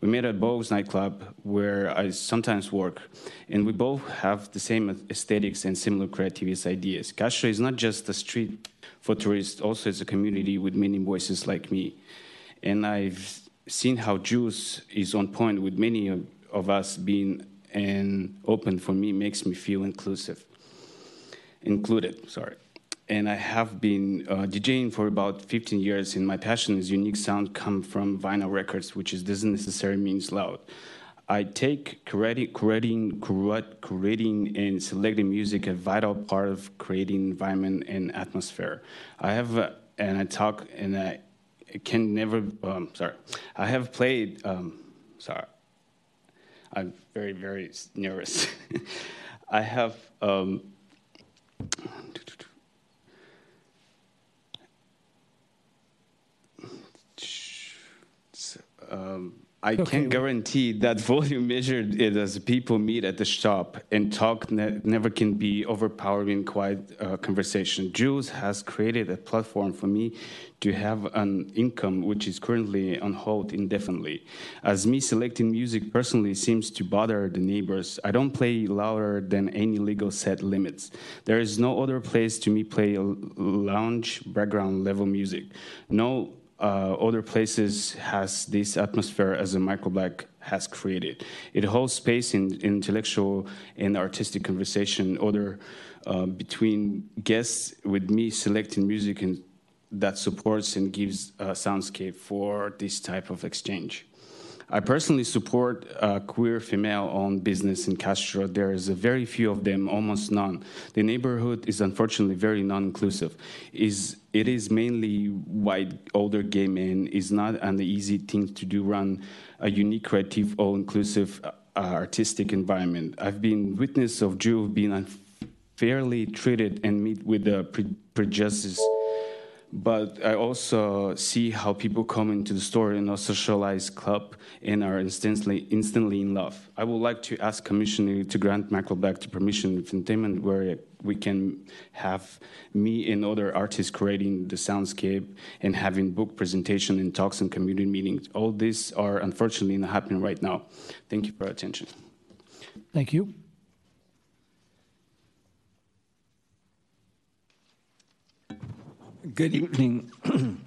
[SPEAKER 15] We met at Bogue's nightclub, where I sometimes work, and we both have the same aesthetics and similar creativist ideas. Castro is not just a street for tourists, also it's a community with many voices like me. And I've seen how Jules is on point with many of, of us being and open for me makes me feel inclusive, included. Sorry. And I have been uh, DJing for about 15 years, and my passion is unique sound come from vinyl records, which is, doesn't necessarily means loud. I take curat, curating, and selecting music a vital part of creating environment and atmosphere. I have, uh, and I talk, and I can never. Um, sorry, I have played. Um, sorry, I'm very, very nervous. [laughs] I have. Um, um, I
[SPEAKER 1] Okay.
[SPEAKER 15] can't guarantee that [laughs] volume measured it as people meet at the shop and talk ne- never can be overpowering quiet uh, conversation. Jules has created a platform for me to have an income which is currently on hold indefinitely. As me selecting music personally seems to bother the neighbors, I don't play louder than any legal set limits. There is no other place to me play lounge background level music. No uh, other places has this atmosphere as a Microblack has created. It holds space in intellectual and artistic conversation, other uh, between guests with me selecting music and that supports and gives a soundscape for this type of exchange. I personally support uh, queer female-owned business in Castro. There is a very few of them, almost none. The neighborhood is unfortunately very non-inclusive. Is it is mainly white, older gay men. It's not an easy thing to do. Run a unique, creative, all-inclusive, uh, artistic environment. I've been witness of Jew being unfairly treated and meet with the pre- prejudices but I also see how people come into the store in a socialized club and are instantly instantly in love. I would like to ask Commissioner to grant Microblack the permission of entertainment where we can have me and other artists creating the soundscape and having book presentation and talks and community meetings. All these are unfortunately not happening right now. Thank you for attention.
[SPEAKER 1] Thank you.
[SPEAKER 16] Good evening. [clears throat]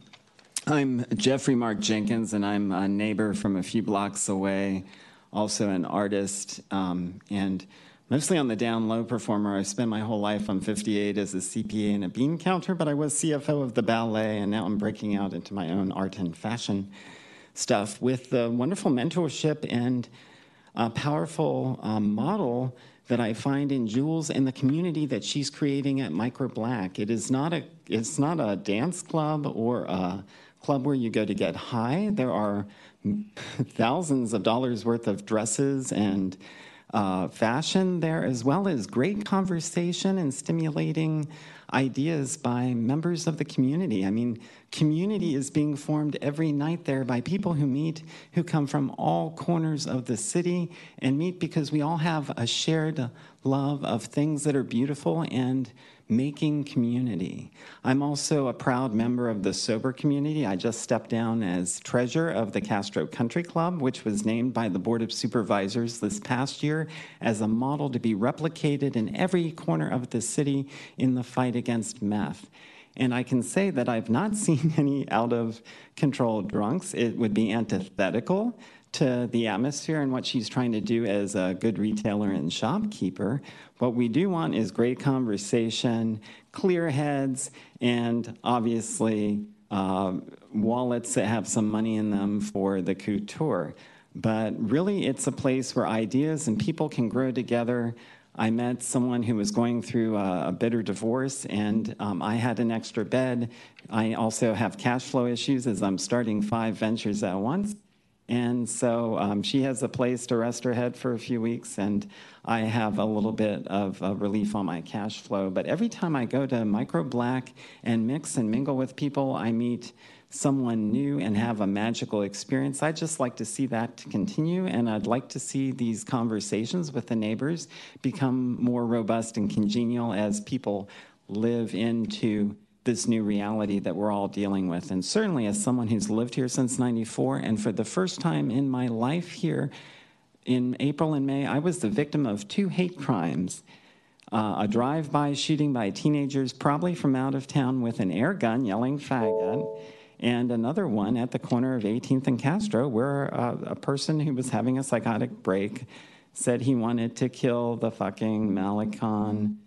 [SPEAKER 16] I'm Jeffrey Mark Jenkins, and I'm a neighbor from a few blocks away, also an artist, um, and mostly on the down low performer. I spent my whole life on 58 as a CPA and a bean counter, but I was CFO of the ballet, and now I'm breaking out into my own art and fashion stuff with the wonderful mentorship and powerful um, model that I find in Jules and the community that she's creating at Microblack. It is not a it's not a dance club or a club where you go to get high. There are thousands of dollars worth of dresses and uh, fashion there, as well as great conversation and stimulating ideas by members of the community. I mean, community is being formed every night there by people who meet, who come from all corners of the city and meet because we all have a shared love of things that are beautiful and making community. I'm also a proud member of the sober community. I just stepped down as treasurer of the Castro Country Club, which was named by the Board of Supervisors this past year as a model to be replicated in every corner of the city in the fight against meth. And I can say that I've not [laughs] seen any out of control drunks. It would be antithetical to the atmosphere and what she's trying to do as a good retailer and shopkeeper. What we do want is great conversation, clear heads, and obviously uh, wallets that have some money in them for the couture. But really, it's a place where ideas and people can grow together. I met someone who was going through a, a bitter divorce, and um, I had an extra bed. I also have cash flow issues as I'm starting five ventures at once. And so um, she has a place to rest her head for a few weeks, and I have a little bit of uh, relief on my cash flow. But every time I go to Microblack and mix and mingle with people, I meet someone new and have a magical experience. I'd just like to see that continue, and I'd like to see these conversations with the neighbors become more robust and congenial as people live into this new reality that we're all dealing with. And certainly, as someone who's lived here since 94, and for the first time in my life here in April and May, I was the victim of two hate crimes. Uh, a drive by shooting by teenagers, probably from out of town, with an air gun yelling faggot, and another one at the corner of 18th and Castro, where uh, a person who was having a psychotic break said he wanted to kill the fucking Malecon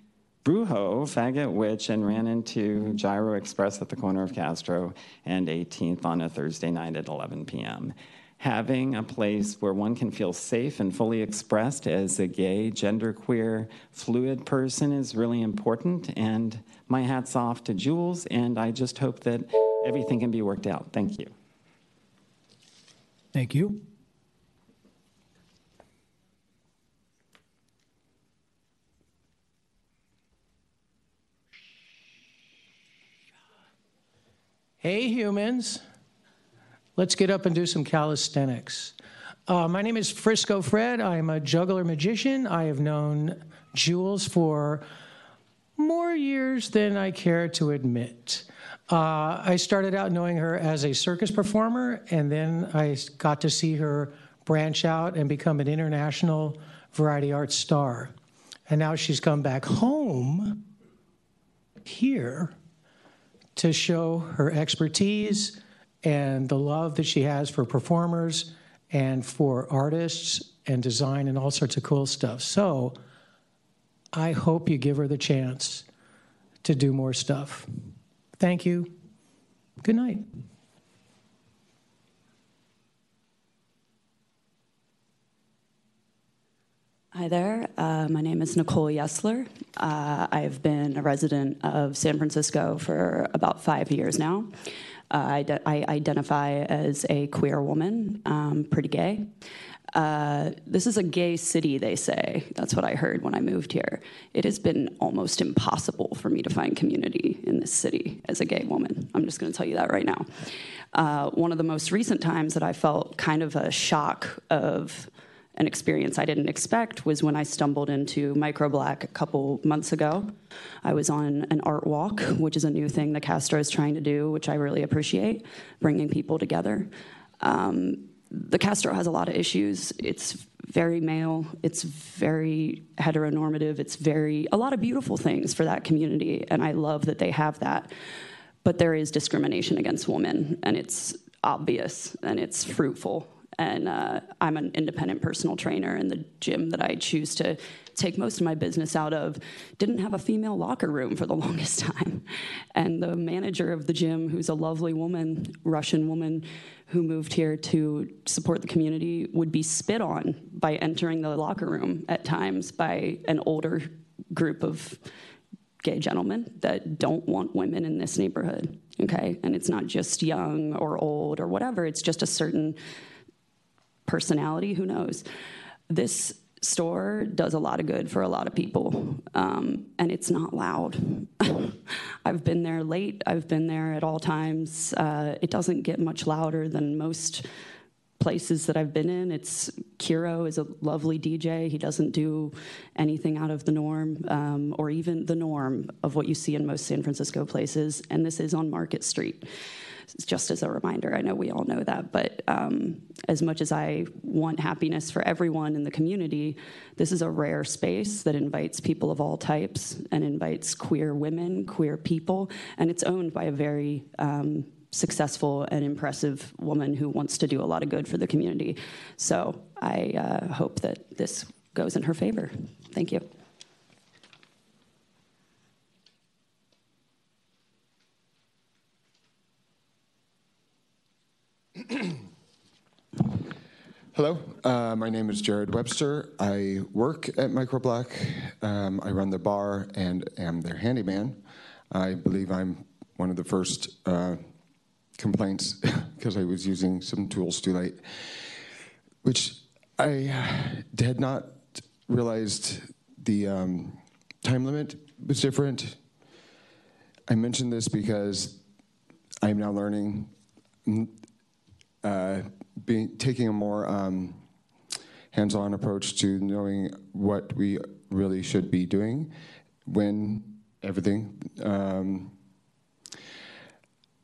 [SPEAKER 16] Brujo, faggot witch, and ran into Gyro Express at the corner of Castro and 18th on a Thursday night at 11 p.m. Having a place where one can feel safe and fully expressed as a gay, genderqueer, fluid person is really important. And my hat's off to Jules, and I just hope that everything can be worked out. Thank you.
[SPEAKER 1] Thank you.
[SPEAKER 17] Hey, humans. Let's get up and do some calisthenics. Uh, my name is Frisco Fred. I'm a juggler magician. I have known Jules for more years than I care to admit. Uh, I started out knowing her as a circus performer, and then I got to see her branch out and become an international variety arts star. And now she's come back home here to show her expertise and the love that she has for performers and for artists and design and all sorts of cool stuff. So I hope you give her the chance to do more stuff. Thank you. Good night.
[SPEAKER 18] Hi there. Uh, my name is Nicole Yesler. Uh, I have been a resident of San Francisco for about five years now. Uh, I, de- I, identify as a queer woman, um, pretty gay. Uh, this is a gay city, they say. That's what I heard when I moved here. It has been almost impossible for me to find community in this city as a gay woman. I'm just going to tell you that right now. Uh, one of the most recent times that I felt kind of a shock of an experience I didn't expect was when I stumbled into Microblack a couple months ago. I was on an art walk, which is a new thing the Castro is trying to do, which I really appreciate, bringing people together. Um, the Castro has a lot of issues. It's very male, it's very heteronormative, it's very, a lot of beautiful things for that community, and I love that they have that. But there is discrimination against women, and it's obvious and it's fruitful and uh, I'm an independent personal trainer, and the gym that I choose to take most of my business out of didn't have a female locker room for the [laughs] longest time. And the manager of the gym, who's a lovely woman, Russian woman, who moved here to support the community, would be spit on by entering the locker room at times by an older group of gay gentlemen that don't want women in this neighborhood. Okay, and it's not just young or old or whatever, it's just a certain personality, who knows? This store does a lot of good for a lot of people, um, and it's not loud. [laughs] I've been there late, I've been there at all times. Uh, it doesn't get much louder than most places that I've been in. It's Kiro is a lovely DJ. He doesn't do anything out of the norm um, or even the norm of what you see in most San Francisco places. And this is on Market Street just as a reminder. I know we all know that, but um, as much as I want happiness for everyone in the community, this is a rare space that invites people of all types and invites queer women, queer people, and it's owned by a very um, successful and impressive woman who wants to do a lot of good for the community. So I uh, hope that this goes in her favor. Thank you. [clears throat]
[SPEAKER 19] Hello, uh, my name is Jared Webster. I work at Microblack. Um, I run the bar and am their handyman. I believe I'm one of the first uh, complaints [laughs] because I was using some tools too late, which I had not realized the um, time limit was different. I mentioned this because I'm now learning uh, being, taking a more um, hands-on approach to knowing what we really should be doing when everything. Um,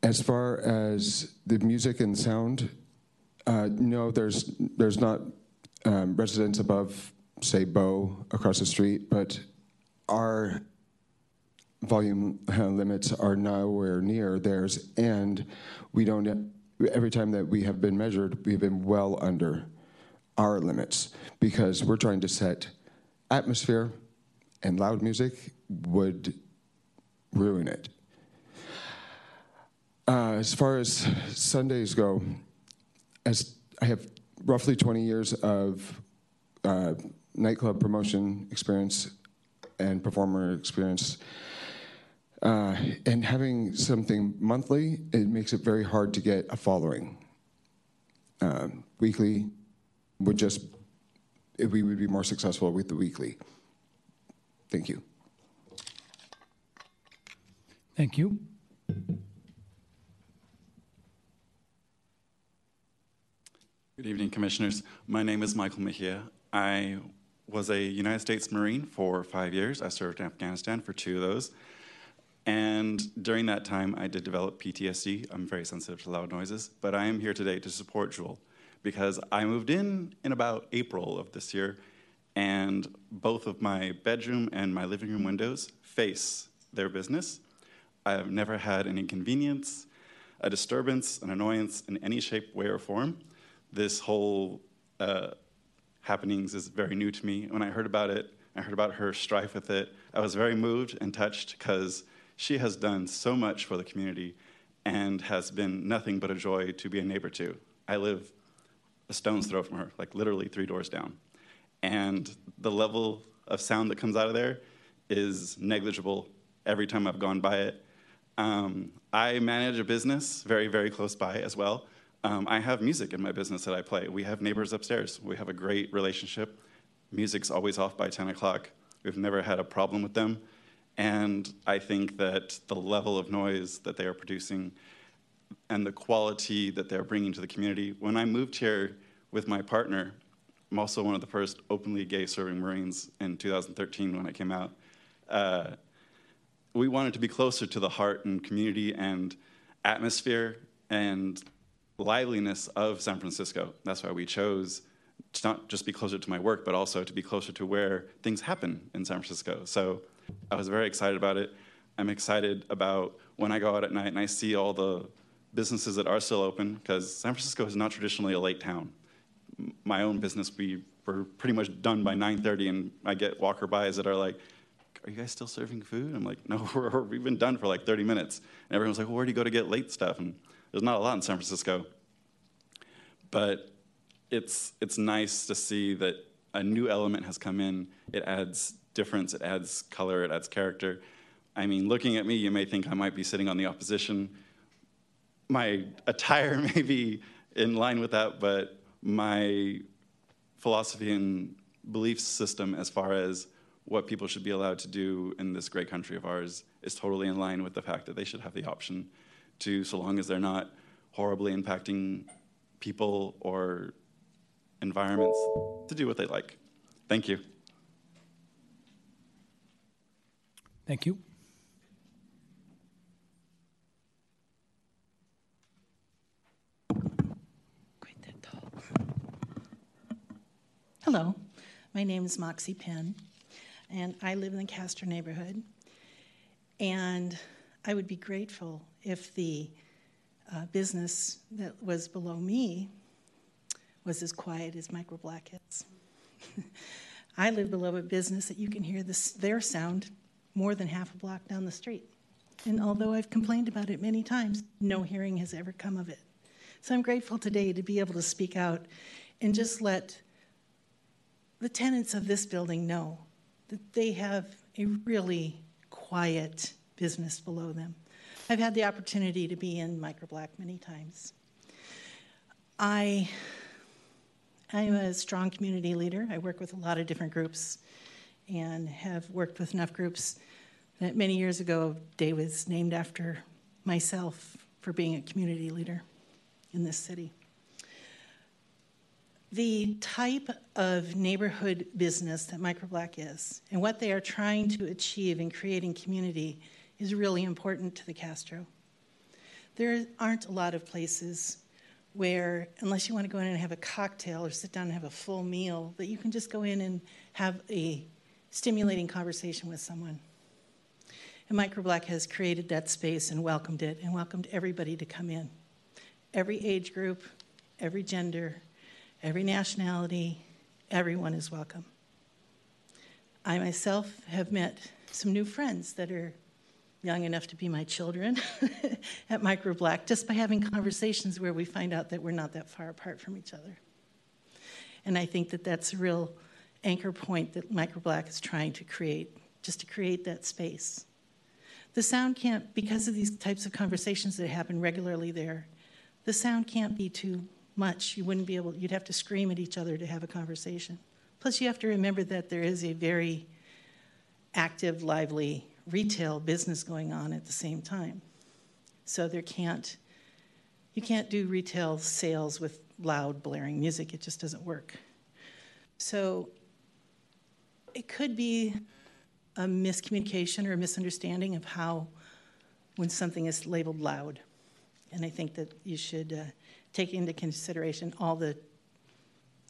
[SPEAKER 19] as far as the music and sound, uh, no, there's there's not um, residents above, say, Beaux across the street, but our volume uh, limits are nowhere near theirs, and we don't. Every time that we have been measured, we've been well under our limits because we're trying to set atmosphere, and loud music would ruin it. Uh, as far as Sundays go, as I have roughly 20 years of uh, nightclub promotion experience and performer experience, uh, and having something monthly, it makes it very hard to get a following. Um, weekly would just, we would be more successful with the weekly. Thank you.
[SPEAKER 1] Thank you.
[SPEAKER 20] Good evening, Commissioners. My name is Michael Mejia. I was a United States Marine for five years. I served in Afghanistan for two of those. And during that time, I did develop PTSD. I'm very sensitive to loud noises, but I am here today to support Jules because I moved in in about April of this year, and both of my bedroom and my living room windows face their business. I have never had an inconvenience, a disturbance, an annoyance in any shape, way, or form. This whole uh, happenings is very new to me. When I heard about it, I heard about her strife with it. I was very moved and touched because she has done so much for the community and has been nothing but a joy to be a neighbor to. I live a stone's throw from her, like literally three doors down. And the level of sound that comes out of there is negligible every time I've gone by it. Um, I manage a business very, very close by as well. Um, I have music in my business that I play. We have neighbors upstairs. We have a great relationship. Music's always off by 10 o'clock. We've never had a problem with them. And I think that the level of noise that they are producing and the quality that they're bringing to the community. When I moved here with my partner, I'm also one of the first openly gay serving Marines in 2013 when I came out. Uh, we wanted to be closer to the heart and community and atmosphere and liveliness of San Francisco. That's why we chose to not just be closer to my work, but also to be closer to where things happen in San Francisco. So I was very excited about it. I'm excited about when I go out at night and I see all the businesses that are still open, because San Francisco is not traditionally a late town. My own business, we were pretty much done by 9:30, and I get walker bys that are like, "Are you guys still serving food?" I'm like, "No, [laughs] we have been done for like 30 minutes." And everyone's like, "Well, where do you go to get late stuff?" And there's not a lot in San Francisco, but it's it's nice to see that a new element has come in. It adds difference, it adds color, it adds character. I mean, looking at me, you may think I might be sitting on the opposition. My attire [laughs] may be in line with that, but my philosophy and belief system as far as what people should be allowed to do in this great country of ours is totally in line with the fact that they should have the option to, so long as they're not horribly impacting people or environments, to do what they like. Thank you.
[SPEAKER 1] Thank you.
[SPEAKER 21] Hello, my name is Moxie Penn, and I live in the Castro neighborhood. And I would be grateful if the uh, business that was below me was as quiet as Microblack is. [laughs] I live below a business that you can hear this, their sound more than half a block down the street. And although I've complained about it many times, no hearing has ever come of it. So I'm grateful today to be able to speak out and just let the tenants of this building know that they have a really quiet business below them. I've had the opportunity to be in Microblack many times. I I'm a strong community leader. I work with a lot of different groups and have worked with enough groups that many years ago, day was named after myself for being a community leader. in this city. The type of neighborhood business that Microblack is and what they are trying to achieve in creating community is really important to the Castro. There aren't a lot of places where, unless you want to go in and have a cocktail or sit down and have a full meal, that you can just go in and have a stimulating conversation with someone. And Microblack has created that space and welcomed it and welcomed everybody to come in. Every age group, every gender, every nationality, everyone is welcome. I myself have met some new friends that are young enough to be my children [laughs] at Microblack just by having conversations where we find out that we're not that far apart from each other. And I think that that's a real anchor point that Microblack is trying to create, just to create that space. The sound can't, because of these types of conversations that happen regularly there, the sound can't be too much. You wouldn't be able, you'd have to scream at each other to have a conversation. Plus, you have to remember that there is a very active, lively retail business going on at the same time. So there can't, you can't do retail sales with loud, blaring music. It just doesn't work. So it could be a miscommunication or a misunderstanding of how, when something is labeled loud. And I think that you should uh, take into consideration all the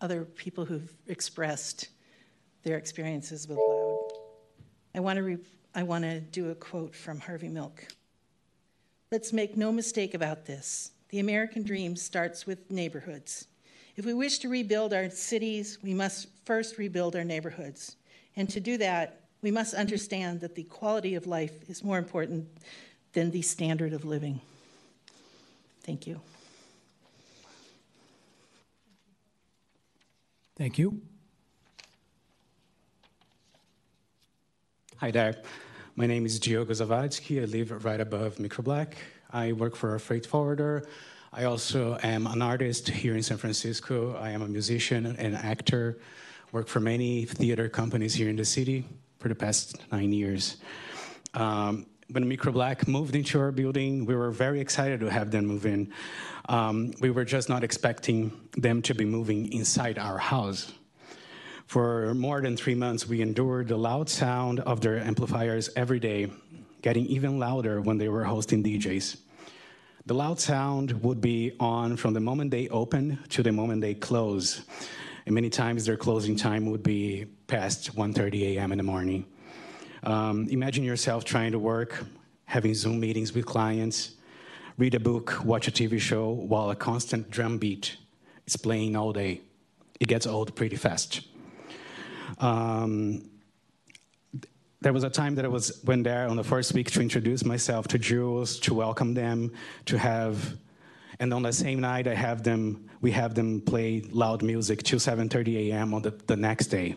[SPEAKER 21] other people who've expressed their experiences with loud. I want to re- I want to do a quote from Harvey Milk. Let's make no mistake about this. The American dream starts with neighborhoods. If we wish to rebuild our cities, we must first rebuild our neighborhoods. And to do that, we must understand that the quality of life is more important than the standard of living. Thank you.
[SPEAKER 1] Thank you.
[SPEAKER 15] Hi there. My name is Diogo Zawadzki. I live right above Microblack. I work for a freight forwarder. I also am an artist here in San Francisco. I am a musician and actor. Work for many theater companies here in the city for the past nine years. Um, when Microblack moved into our building, we were very excited to have them move in. Um, we were just not expecting them to be moving inside our house. For more than three months, we endured the loud sound of their amplifiers every day, getting even louder when they were hosting DJs. The loud sound would be on from the moment they opened to the moment they close. And many times their closing time would be past 1.30 a.m. in the morning. Um, imagine yourself trying to work, having Zoom meetings with clients, read a book, watch a TV show, while a constant drum beat is playing all day. It gets old pretty fast. Um, there was a time that I was went there on the first week to introduce myself to Jules, to welcome them, to have, and on the same night I have them, we have them play loud music till 7:30 a.m. on the, the next day.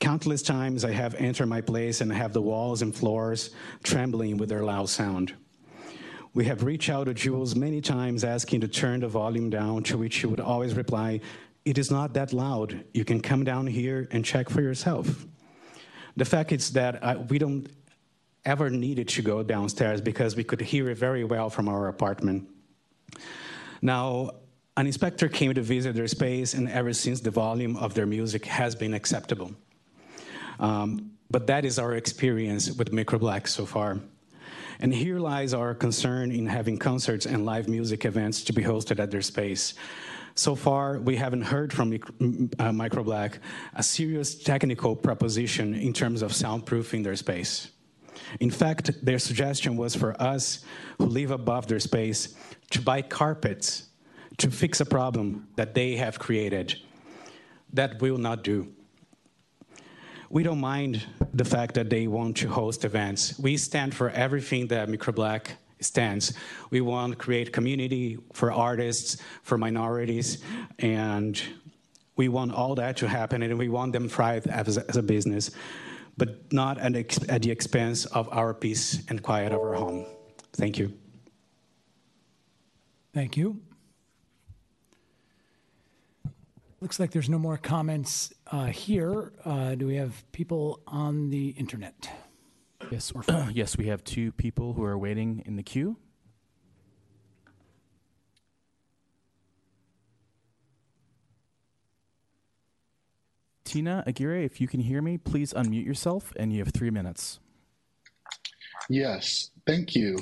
[SPEAKER 15] Countless times I have entered my place and have the walls and floors trembling with their loud sound. We have reached out to Jules many times asking to turn the volume down, to which she would always reply, it is not that loud. You can come down here and check for yourself. The fact is that I, we don't ever needed to go downstairs because we could hear it very well from our apartment. Now, an inspector came to visit their space, and ever since the volume of their music has been acceptable. Um, but that is our experience with Microblack so far. And here lies our concern in having concerts and live music events to be hosted at their space. So far, we haven't heard from uh, Microblack a serious technical proposition in terms of soundproofing their space. In fact, their suggestion was for us who live above their space to buy carpets to fix a problem that they have created. That will not do. We don't mind the fact that they want to host events. We stand for everything that Microblack stands. We want to create community for artists, for minorities, and we want all that to happen, and we want them thrive as as a business, but not at, at the expense of our peace and quiet of our home. Thank you.
[SPEAKER 1] Thank you. Looks like there's no more comments uh, here. Uh, do we have people on the internet?
[SPEAKER 10] Yes, [clears throat] yes, we have two people who are waiting in the queue. Tina Aguirre, if you can hear me, please unmute yourself, and you have three minutes.
[SPEAKER 22] Yes, thank you.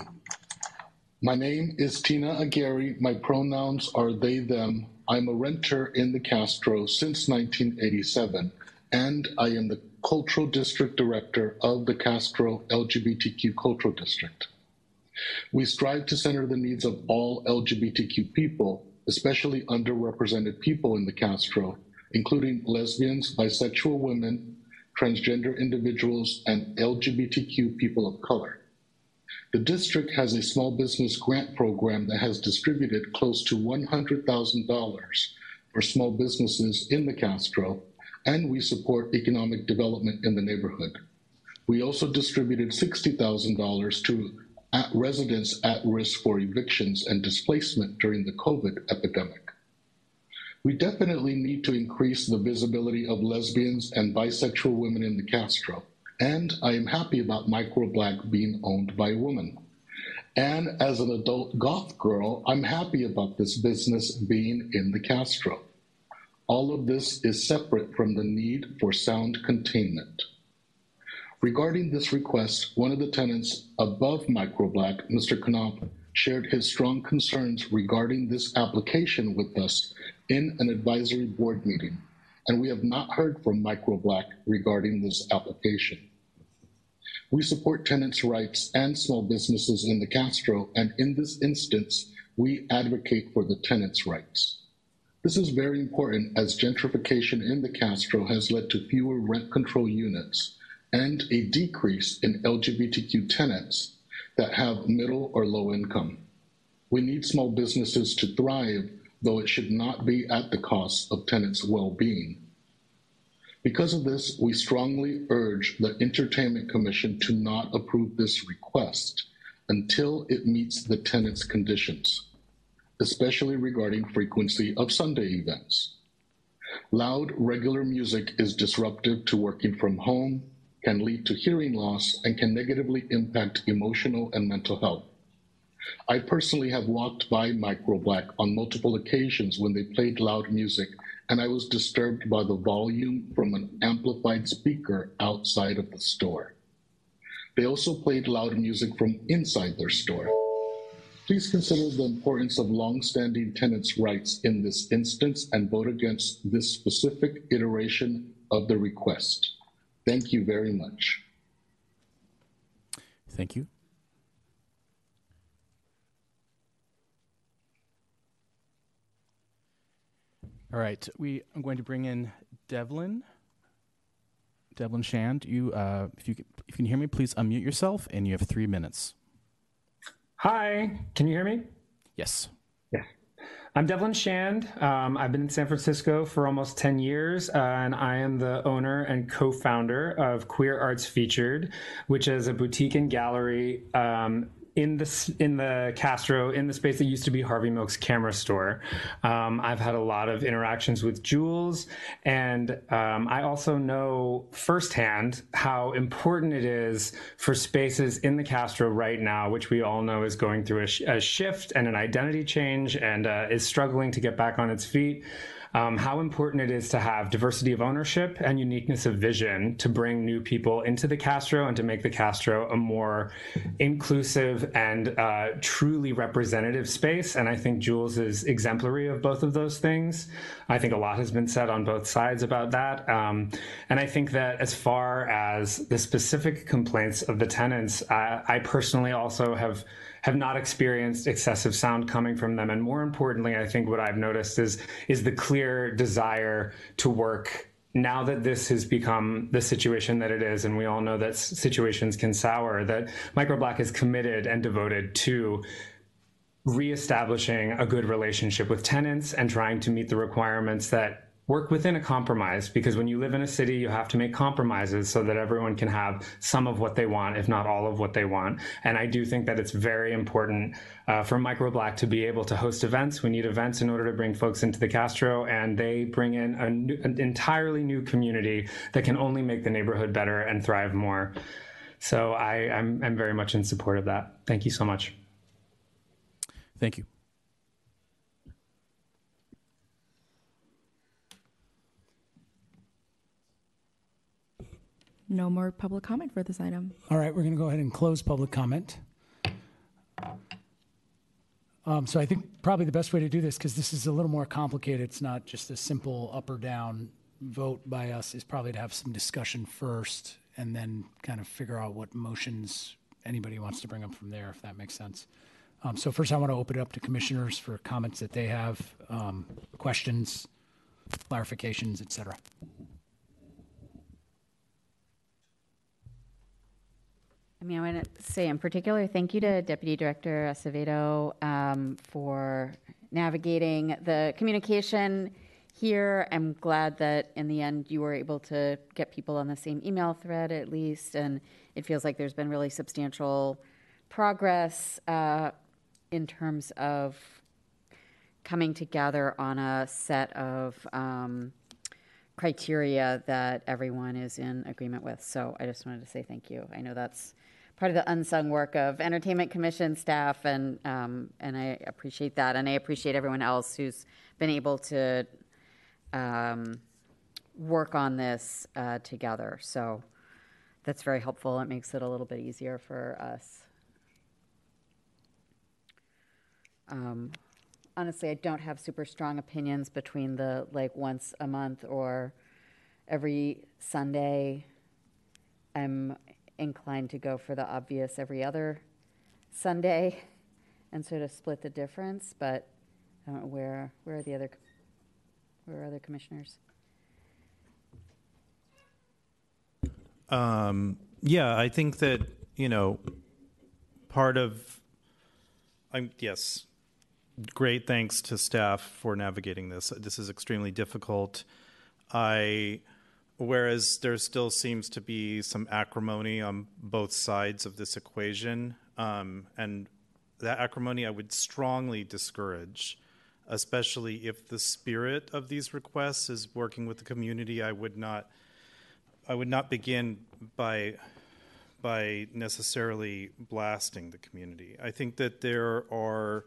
[SPEAKER 22] My name is Tina Aguirre. My pronouns are they, them. I'm a renter in the Castro since 1987, and I am the Cultural District Director of the Castro LGBTQ Cultural District. We strive to center the needs of all LGBTQ people, especially underrepresented people in the Castro, including lesbians, bisexual women, transgender individuals, and LGBTQ people of color. The district has a small business grant program that has distributed close to $100,000 for small businesses in the Castro, and we support economic development in the neighborhood. We also distributed $60,000 to at residents at risk for evictions and displacement during the COVID epidemic. We definitely need to increase the visibility of lesbians and bisexual women in the Castro, and I am happy about Microblack being owned by a woman. And as an adult goth girl, I'm happy about this business being in the Castro. All of this is separate from the need for sound containment. Regarding this request, one of the tenants above Microblack, Mr. Knopf, shared his strong concerns regarding this application with us in an advisory board meeting, and we have not heard from Microblack regarding this application. We support tenants' rights and small businesses in the Castro, and in this instance, we advocate for the tenants' rights. This is very important as gentrification in the Castro has led to fewer rent control units and a decrease in LGBTQ tenants that have middle or low income. We need small businesses to thrive, though it should not be at the cost of tenants' well being. Because of this, we strongly urge the Entertainment Commission to not approve this request until it meets the tenant's conditions, especially regarding frequency of Sunday events. Loud, regular music is disruptive to working from home, can lead to hearing loss, and can negatively impact emotional and mental health. I personally have walked by Microblack on multiple occasions when they played loud music, and I was disturbed by the volume from an amplified speaker outside of the store. They also played loud music from inside their store. Please consider the importance of long-standing tenants' rights in this instance and vote against this specific iteration of the request. Thank you very much.
[SPEAKER 10] Thank you. All right, we I'm going to bring in Devlin. Devlin Shand, you uh, if you if you can hear me, please unmute yourself, and you have three minutes.
[SPEAKER 23] Hi, can you hear me?
[SPEAKER 10] Yes.
[SPEAKER 23] Yeah. I'm Devlin Shand. Um, I've been in San Francisco for almost 10 years, uh, and I am the owner and co founder of Queer Arts Featured, which is a boutique and gallery um, in the in the Castro in the space that used to be Harvey Milk's camera store. Um, I've had a lot of interactions with Jules, and um, I also know firsthand how important it is for spaces in the Castro right now, which we all know is going through a, sh- a shift and an identity change, and uh, is struggling to get back on its feet um, how important it is to have diversity of ownership and uniqueness of vision to bring new people into the Castro and to make the Castro a more inclusive and uh, truly representative space. And I think Jules is exemplary of both of those things. I think a lot has been said on both sides about that. Um, and I think that as far as the specific complaints of the tenants, I, I personally also have have not experienced excessive sound coming from them. And more importantly, I think what I've noticed is is the clear desire to work now that this has become the situation that it is, and we all know that situations can sour, that Microblack is committed and devoted to reestablishing a good relationship with tenants and trying to meet the requirements that work within a compromise because when you live in a city, you have to make compromises so that everyone can have some of what they want, if not all of what they want. And I do think that it's very important uh, for Microblack to be able to host events. We need events in order to bring folks into the Castro, and they bring in new, an entirely new community that can only make the neighborhood better and thrive more. So I'm very much in support of that. Thank you so much.
[SPEAKER 10] Thank you.
[SPEAKER 24] No more public comment for this item.
[SPEAKER 1] All right, we're going to go ahead and close public comment. Um, so I think probably the best way to do this, because this is a little more complicated, it's not just a simple up or down vote by us, is probably to have some discussion first and then kind of figure out what motions anybody wants to bring up from there, if that makes sense. Um, so first, I want to open it up to commissioners for comments that they have, um, questions, clarifications, et cetera.
[SPEAKER 3] Mean, I want to say in particular, thank you to Deputy Director Acevedo um, for navigating the communication here. I'm glad that in the end you were able to get people on the same email thread at least, and it feels like there's been really substantial progress uh, in terms of coming together on a set of um, criteria that everyone is in agreement with. So I just wanted to say thank you. I know that's part of the unsung work of Entertainment Commission staff, and um, and I appreciate that, and I appreciate everyone else who's been able to um, work on this uh, together. So that's very helpful. It makes it a little bit easier for us. Um, honestly, I don't have super strong opinions between the like once a month or every Sunday. I'm inclined to go for the obvious every other Sunday [laughs] and sort of split the difference, but I don't know where, where are the other, where are other commissioners?
[SPEAKER 25] Um, yeah, I think that, you know, part of, I'm, yes, great thanks to staff for navigating this. This is extremely difficult. I, whereas there still seems to be some acrimony on both sides of this equation, um, and that acrimony I would strongly discourage, especially if the spirit of these requests is working with the community. I would not, I would not begin by by necessarily blasting the community. I think that there are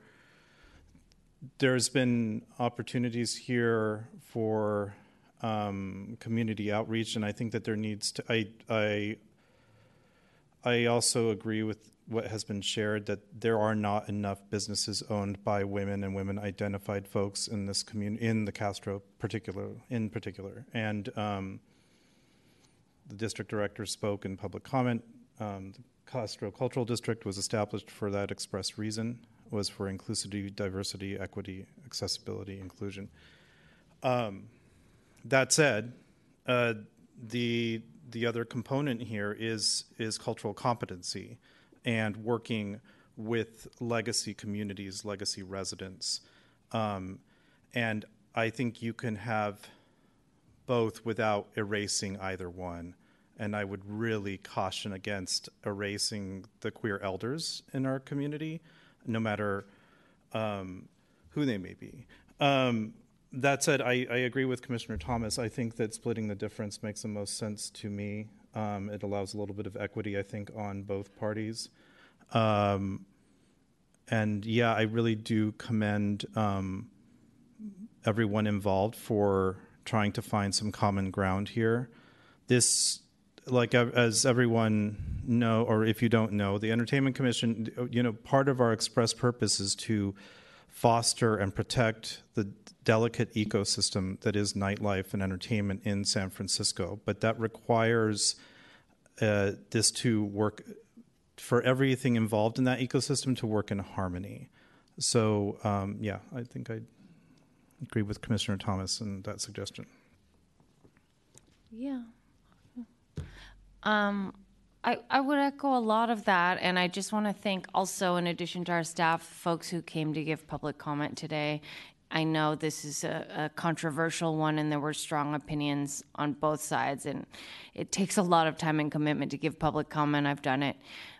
[SPEAKER 25] there's been opportunities here for um, community outreach, and I think that there needs to. I I I also agree with what has been shared that there are not enough businesses owned by women and women identified folks in this community in the Castro particular in particular, and um, the district director spoke in public comment. Um, the Castro Cultural District was established for that express reason was for inclusivity, diversity, equity, accessibility, inclusion. Um, that said, uh, the the other component here is is cultural competency and working with legacy communities, legacy residents, um, and I think you can have both without erasing either one. And I would really caution against erasing the queer elders in our community, no matter um, who they may be. Um, that said, I, I, agree with Commissioner Thomas. I think that splitting the difference makes the most sense to me. Um, it allows a little bit of equity, I think, on both parties. Um, and yeah, I really do commend um, everyone involved for trying to find some common ground here. This, like as everyone know, or if you don't know, the Entertainment Commission, you know, part of our express purpose is to foster and protect the delicate ecosystem that is nightlife and entertainment in San Francisco. But that requires uh, this to work for everything involved in that ecosystem to work in harmony. So, um, yeah, I think I agree with Commissioner Thomas and that suggestion.
[SPEAKER 8] Yeah. Um, I, I would echo a lot of that, and I just want to thank also, in addition to our staff, folks who came to give public comment today. I know this is a, a, controversial one, and there were strong opinions on both sides, and it takes a lot of time and commitment to give public comment. I've done it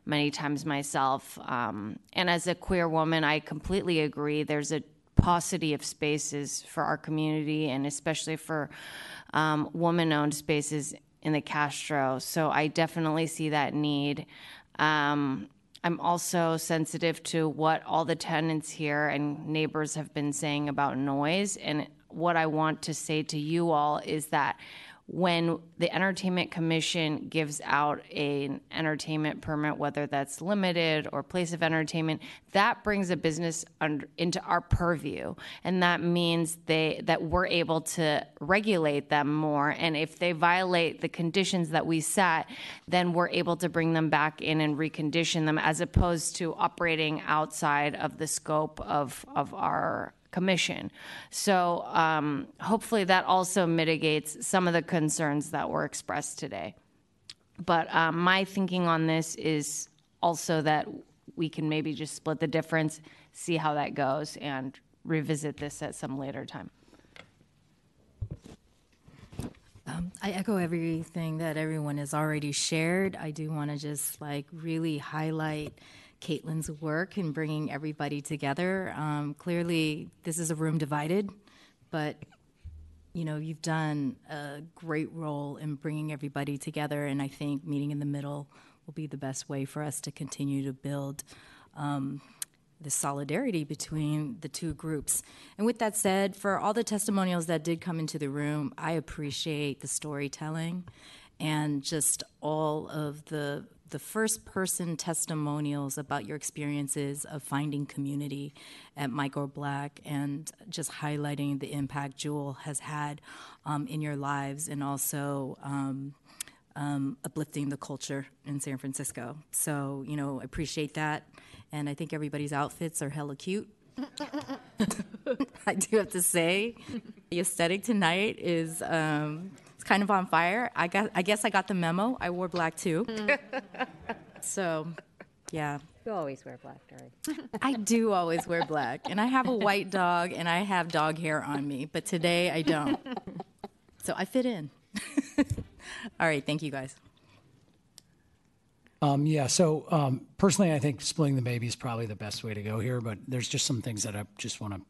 [SPEAKER 8] many times myself, um, and as a queer woman, I completely agree. There's a paucity of spaces for our community, and especially for um, woman-owned spaces in the Castro. So I definitely see that need. Um, I'm also sensitive to what all the tenants here and neighbors have been saying about noise. And what I want to say to you all is that when the entertainment commission gives out an entertainment permit, whether that's limited or place of entertainment, that brings a business under, into our purview, and that means they that we're able to regulate them more. And if they violate the conditions that we set, then we're able to bring them back in and recondition them, as opposed to operating outside of the scope of of our commission. So um, hopefully that also mitigates some of the concerns that were expressed today. But um, my thinking on this is also that we can maybe just split the difference, see how that goes, and revisit this at some later time.
[SPEAKER 26] Um, I echo everything that everyone has already shared. I do want to just like really highlight Caitlin's work in bringing everybody together. Um, clearly, this is a room divided, but you know you've done a great role in bringing everybody together, and I think meeting in the middle will be the best way for us to continue to build. Um, the solidarity between the two groups. And with that said, for all the testimonials that did come into the room, I appreciate the storytelling and just all of the the first person testimonials about your experiences of finding community at Microblack and just highlighting the impact Jules has had um, in your lives and also um, um, uplifting the culture in San Francisco. So, you know, I appreciate that. And I think everybody's outfits are hella cute. [laughs] I do have to say, the aesthetic tonight is um, kind of on fire. I got. I guess I got the memo. I wore black too. [laughs] so, yeah.
[SPEAKER 3] You always wear black, Dory. [laughs]
[SPEAKER 26] I do always wear black, and I have a white dog, and I have dog hair on me. But today I don't. [laughs] So I fit in. All right. Thank you, guys.
[SPEAKER 1] Um, yeah, so um, personally, I think splitting the baby is probably the best way to go here, but there's just some things that I just want to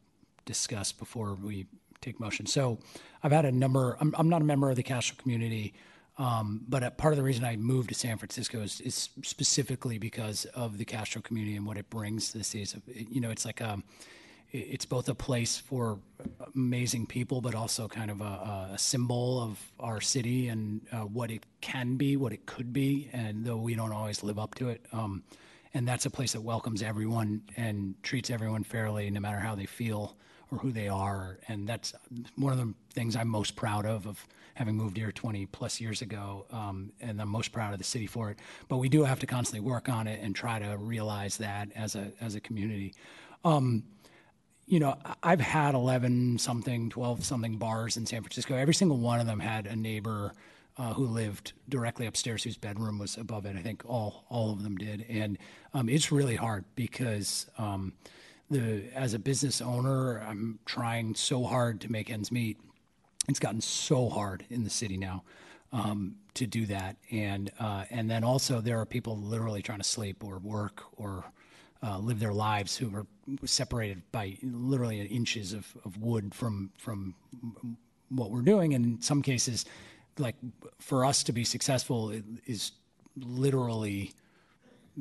[SPEAKER 1] discuss before we take motion. So I've had a number, I'm, I'm not a member of the Castro community, um, but a, part of the reason I moved to San Francisco is, is, specifically because of the Castro community and what it brings to the city. You know, it's like a, um, it's both a place for amazing people, but also kind of a, a symbol of our city and uh, what it can be, what it could be, and though we don't always live up to it. Um, and that's a place that welcomes everyone and treats everyone fairly, no matter how they feel or who they are. And that's one of the things I'm most proud of, of having moved here 20 plus years ago. Um, and I'm most proud of the city for it. But we do have to constantly work on it and try to realize that as a, as a community. Um, you know, I've had 11 something, 12 something bars in San Francisco. Every single one of them had a neighbor uh, who lived directly upstairs, whose bedroom was above it. I think all all of them did, and um, it's really hard because um, the as a business owner, I'm trying so hard to make ends meet. It's gotten so hard in the city now um, to do that, and uh, and then also there are people literally trying to sleep or work or uh, live their lives who are separated by literally inches of, of wood from from what we're doing. And in some cases, like for us to be successful is literally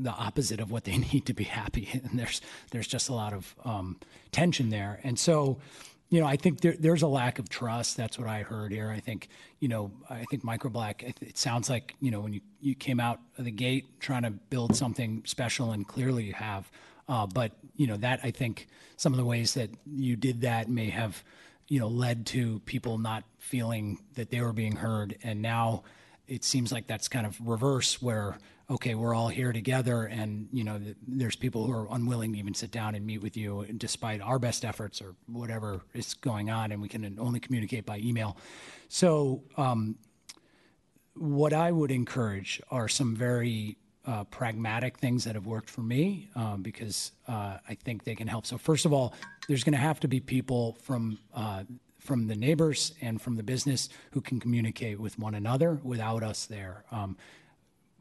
[SPEAKER 1] the opposite of what they [laughs] need to be happy. And there's there's just a lot of um, tension there. And so, you know, I think there, there's a lack of trust. That's what I heard here. I think, you know, I think Microblack. It, it sounds like you know when you you came out of the gate trying to build something special, and clearly you have. Uh, but you know that I think some of the ways that you did that may have, you know, led to people not feeling that they were being heard, and now it seems like that's kind of reverse where okay, we're all here together, and you know, there's people who are unwilling to even sit down and meet with you, despite our best efforts or whatever is going on, and we can only communicate by email. So, um, what I would encourage are some very uh, pragmatic things that have worked for me um, because uh, I think they can help. So, first of all, there's going to have to be people from uh, from the neighbors and from the business who can communicate with one another without us there. Um,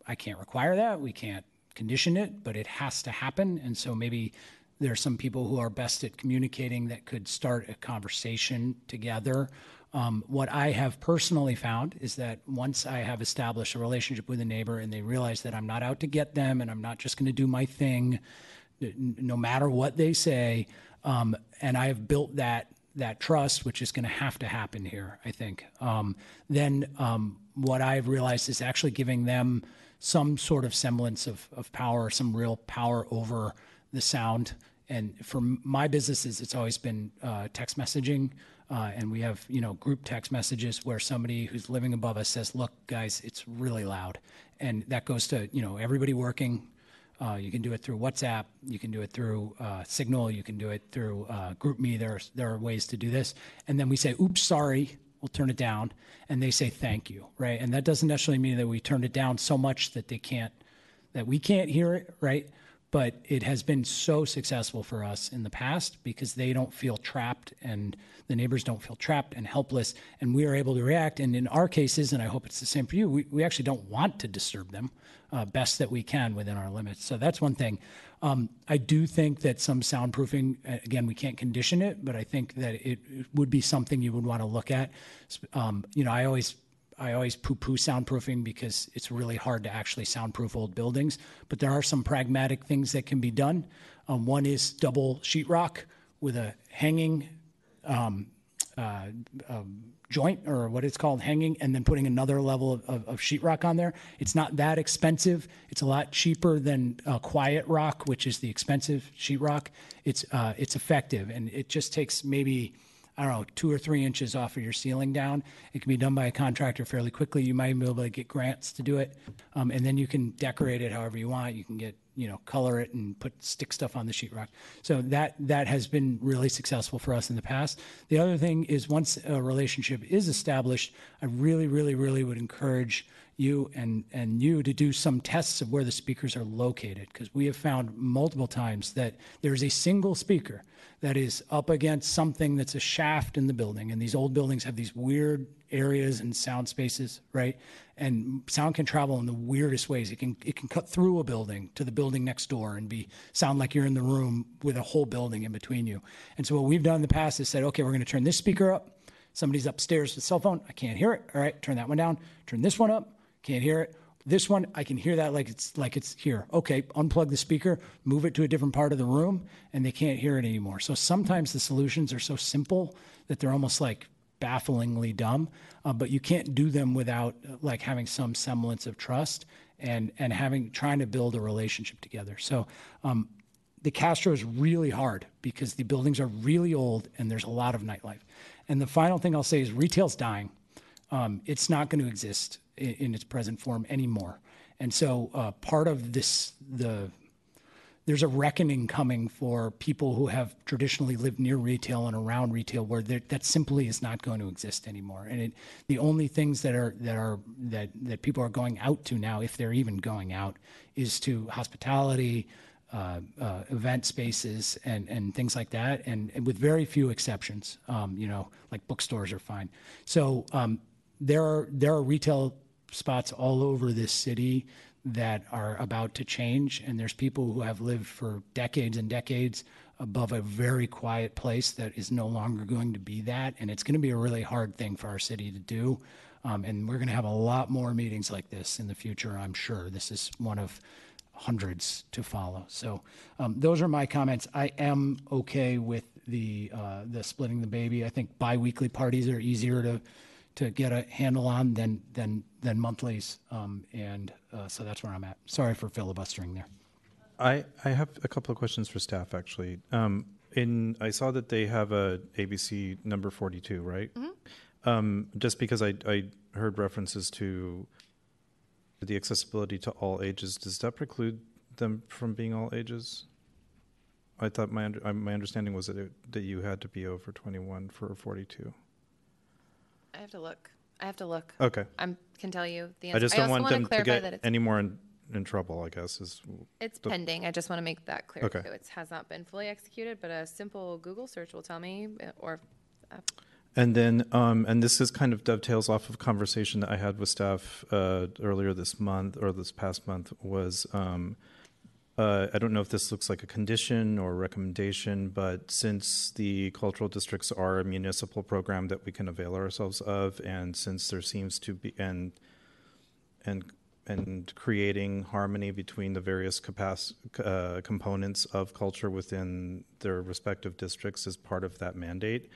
[SPEAKER 1] I can't require that. We can't condition it, but it has to happen. And so maybe there are some people who are best at communicating that could start a conversation together. Um, what I have personally found is that once I have established a relationship with a neighbor and they realize that I'm not out to get them and I'm not just going to do my thing, no matter what they say, um, and I have built that that trust, which is going to have to happen here, I think, um, then um, what I've realized is actually giving them some sort of semblance of, of power, some real power over the sound. And for my businesses, it's always been uh, text messaging. Uh, and we have, you know, group text messages where somebody who's living above us says, look, guys, it's really loud. And that goes to, you know, everybody working. Uh, you can do it through WhatsApp. You can do it through uh, Signal. You can do it through uh, GroupMe. There are, there are ways to do this. And then we say, oops, sorry, we'll turn it down. And they say, thank you, right? And that doesn't necessarily mean that we turned it down so much that they can't, that we can't hear it, right? But it has been so successful for us in the past because they don't feel trapped and the neighbors don't feel trapped and helpless. And we are able to react. And in our cases, and I hope it's the same for you, we, we actually don't want to disturb them uh, best that we can within our limits. So that's one thing. Um, I do think that some soundproofing, uh, again, we can't condition it, but I think that it, it would be something you would want to look at. Um, you know, I always I always poo-poo soundproofing because it's really hard to actually soundproof old buildings. But there are some pragmatic things that can be done. Um, one is double sheetrock with a hanging um, uh, um, joint or what it's called hanging and then putting another level of, of, of sheetrock on there. It's not that expensive. It's a lot cheaper than uh, quiet rock, which is the expensive sheetrock. It's uh, it's effective and it just takes maybe I don't know two or three inches off of your ceiling down. It can be done by a contractor fairly quickly. You might be able to get grants to do it, um, and then you can decorate it however you want. You can get you know color it and put stick stuff on the sheetrock. So that that has been really successful for us in the past. The other thing is once a relationship is established, I really really really would encourage you and and you to do some tests of where the speakers are located because we have found multiple times that there is a single speaker that is up against something that's a shaft in the building and these old buildings have these weird areas and sound spaces right? And sound can travel in the weirdest ways. It can it can cut through a building to the building next door and be sound like you're in the room with a whole building in between you. And so what we've done in the past is said okay we're going to turn this speaker up. Somebody's upstairs with a cell phone. I can't hear it. All right turn that one down. Turn this one up can't hear it. This one, I can hear that like it's like it's here. Okay, unplug the speaker, move it to a different part of the room, and they can't hear it anymore. So sometimes the solutions are so simple that they're almost like bafflingly dumb, uh, but you can't do them without uh, like having some semblance of trust and and having trying to build a relationship together. So um, the Castro is really hard because the buildings are really old and there's a lot of nightlife. And the final thing I'll say is retail's dying. Um, it's not going to exist in, in, its present form anymore. And so uh, part of this, the there's a reckoning coming for people who have traditionally lived near retail and around retail where that simply is not going to exist anymore. And it, the only things that are that are that that people are going out to now, if they're even going out, is to hospitality, uh, uh, event spaces and, and things like that, and, and with very few exceptions. Um, you know, like bookstores are fine. So um, there are there are retail spots all over this city that are about to change, and there's people who have lived for decades and decades above a very quiet place that is no longer going to be that, and it's going to be a really hard thing for our city to do. Um, and we're going to have a lot more meetings like this in the future, I'm sure. This is one of hundreds to follow. So um, those are my comments. I am okay with the uh, the splitting the baby. I think biweekly parties are easier to to get a handle on than than than monthlies, um, and uh, so that's where I'm at. Sorry for filibustering there.
[SPEAKER 25] I I have a couple of questions for staff actually. Um, in I saw that they have a ABC number 42, right?
[SPEAKER 24] Mm-hmm.
[SPEAKER 25] Um, just because I I heard references to the accessibility to all ages, does that preclude them from being all ages? I thought my under, my understanding was that it, that you had to be over 21 for 42.
[SPEAKER 8] I have to look. I have to look.
[SPEAKER 25] Okay.
[SPEAKER 8] I can tell you the answer.
[SPEAKER 25] I just don't
[SPEAKER 8] also
[SPEAKER 25] want them to get
[SPEAKER 8] that
[SPEAKER 25] any more in, in trouble. I guess is.
[SPEAKER 8] it's
[SPEAKER 25] the-
[SPEAKER 8] pending. I just want to make that clear
[SPEAKER 25] Okay.
[SPEAKER 8] too. It has not been fully executed, but a simple Google search will tell me, uh, or uh,
[SPEAKER 25] And then, um, and this is kind of dovetails off of a conversation that I had with staff uh, earlier this month or this past month was, um, uh, I don't know if this looks like a condition or recommendation, but since the cultural districts are a municipal program that we can avail ourselves of, and since there seems to be, and, and, and creating harmony between the various capac- uh, components of culture within their respective districts is part of that mandate.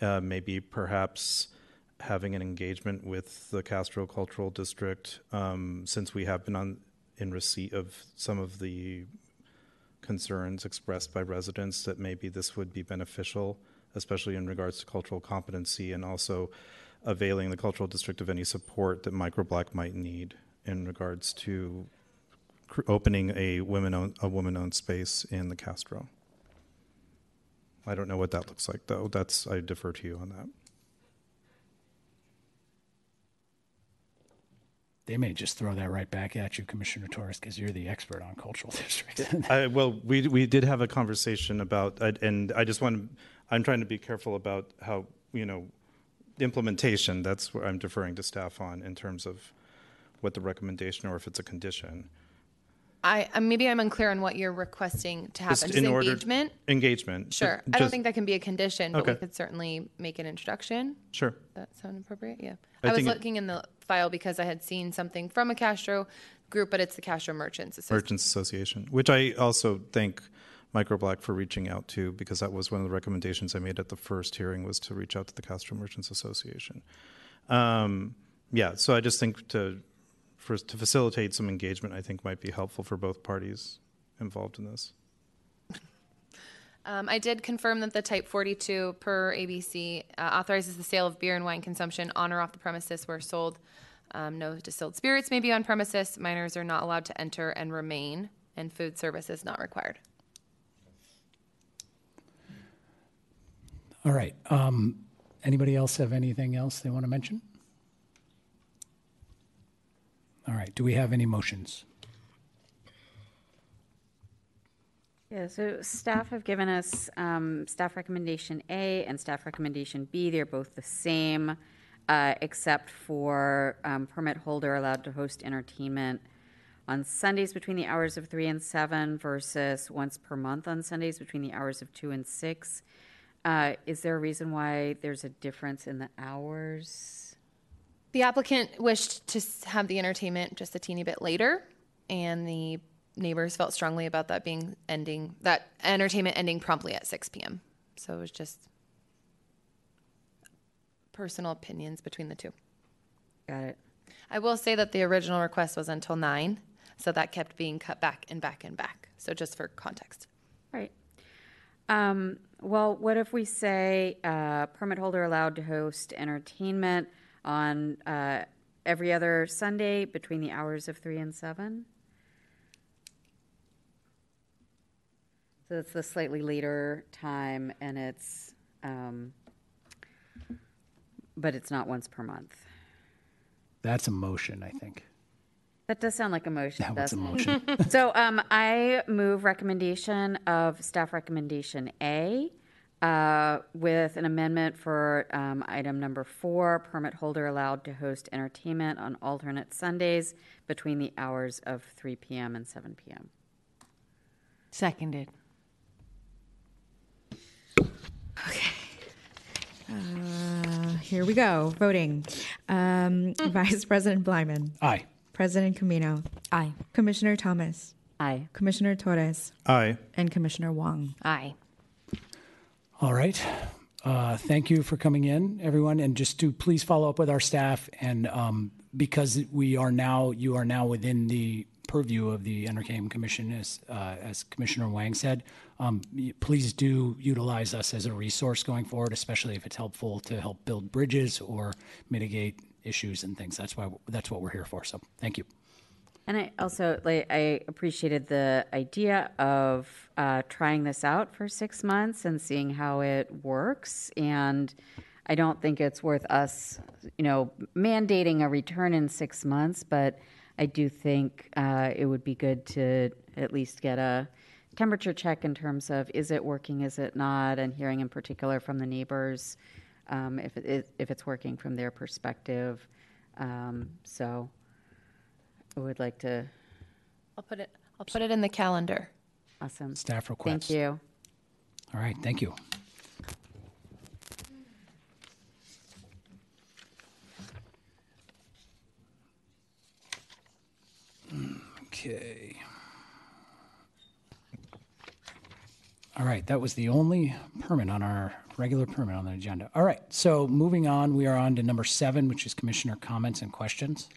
[SPEAKER 25] uh, maybe perhaps having an engagement with the Castro Cultural District, um, since we have been on in receipt of some of the concerns expressed by residents that maybe this would be beneficial, especially in regards to cultural competency and also availing the cultural district of any support that Microblack might need in regards to cr- opening a women a woman owned space in the Castro. I don't know what that looks like though. That's I defer to you on that.
[SPEAKER 1] They may just throw that right back at you, Commissioner Torres, because you're the expert on cultural [laughs] districts.
[SPEAKER 25] I, well, we we did have a conversation about, uh, and I just want to, I'm trying to be careful about how you know implementation. That's where I'm deferring to staff on in terms of what the recommendation or if it's a condition.
[SPEAKER 4] I uh, maybe I'm unclear on what you're requesting to happen.
[SPEAKER 25] Just
[SPEAKER 4] Just
[SPEAKER 25] in order-
[SPEAKER 4] engagement.
[SPEAKER 25] Engagement.
[SPEAKER 4] Sure.
[SPEAKER 25] Ju-
[SPEAKER 4] I don't think that can be a condition, but we could certainly make an introduction.
[SPEAKER 25] Sure.
[SPEAKER 4] That sound appropriate? Yeah.
[SPEAKER 25] I
[SPEAKER 4] I, was
[SPEAKER 25] think it-
[SPEAKER 4] looking in the file because I had seen something from a Castro group, but it's the Castro Merchants Association.
[SPEAKER 25] Merchants Association, which I also thank Microblack for reaching out to because that was one of the recommendations I made at the first hearing was to reach out to the Castro Merchants Association. Um, yeah, so I just think to for, to facilitate some engagement, I think might be helpful for both parties involved in this.
[SPEAKER 4] Um, I did confirm that the Type 42 per ABC uh, authorizes the sale of beer and wine consumption on or off the premises where sold. Um, no distilled spirits may be on premises. Minors are not allowed to enter and remain, and food service is not required.
[SPEAKER 1] All right. Um, anybody else have anything else they want to mention? All right. Do we have any motions?
[SPEAKER 3] Yeah, so staff have given us um, staff recommendation A and staff recommendation B. They're both the same, uh, except for um, permit holder allowed to host entertainment on Sundays between the hours of three and seven versus once per month on Sundays between the hours of two and six. Uh, is there a reason why there's a difference in the hours?
[SPEAKER 4] The applicant wished to have the entertainment just a teeny bit later, and the neighbors felt strongly about that being ending, that entertainment ending promptly at 6 p.m. So it was just personal opinions between the two.
[SPEAKER 3] Got it.
[SPEAKER 4] I will say that the original request was until 9, so that kept being cut back and back and back. So just for context.
[SPEAKER 3] Right. Um, well, what if we say uh, permit holder allowed to host entertainment on uh, every other Sunday between the hours of three and seven? So it's the slightly later time, and it's, um, but it's not once per month.
[SPEAKER 1] That's a motion, I think.
[SPEAKER 3] That does sound like a motion.
[SPEAKER 1] That was a
[SPEAKER 3] doesn't it?
[SPEAKER 1] motion. [laughs] [laughs]
[SPEAKER 3] so um, I move recommendation of staff recommendation A uh, with an amendment for um, item number four, permit holder allowed to host entertainment on alternate Sundays between the hours of 3 p.m. and 7 p.m.
[SPEAKER 8] Seconded.
[SPEAKER 2] Uh, here we go. Voting. Um, Vice President Bleiman.
[SPEAKER 1] Aye.
[SPEAKER 2] President Caminong. Aye. Commissioner Thomas.
[SPEAKER 3] Aye.
[SPEAKER 2] Commissioner Torres.
[SPEAKER 25] Aye.
[SPEAKER 2] And Commissioner Wang.
[SPEAKER 8] Aye.
[SPEAKER 1] All right. Uh, thank you for coming in, everyone. And just to please follow up with our staff. And um, because we are now, you are now within the purview of the Entertainment Commission, as, uh, as Commissioner Wang said, um, please do utilize us as a resource going forward, especially if it's helpful to help build bridges or mitigate issues and things. That's why that's what we're here for. So thank you.
[SPEAKER 3] And I also like I appreciated the idea of uh, trying this out for six months and seeing how it works. And I don't think it's worth us, you know, mandating a return in six months. But I do think uh, it would be good to at least get a temperature check in terms of is it working, is it not, and hearing in particular from the neighbors um, if it is, if it's working from their perspective. Um, so. I would like to.
[SPEAKER 4] I'll put it. I'll put it in the calendar.
[SPEAKER 3] Awesome.
[SPEAKER 1] Staff request.
[SPEAKER 3] Thank you.
[SPEAKER 1] All right. Thank you. Okay. All right, that was the only permit on our regular permit on the agenda. All right, so moving on, we are on to number seven, which is commissioner comments and questions.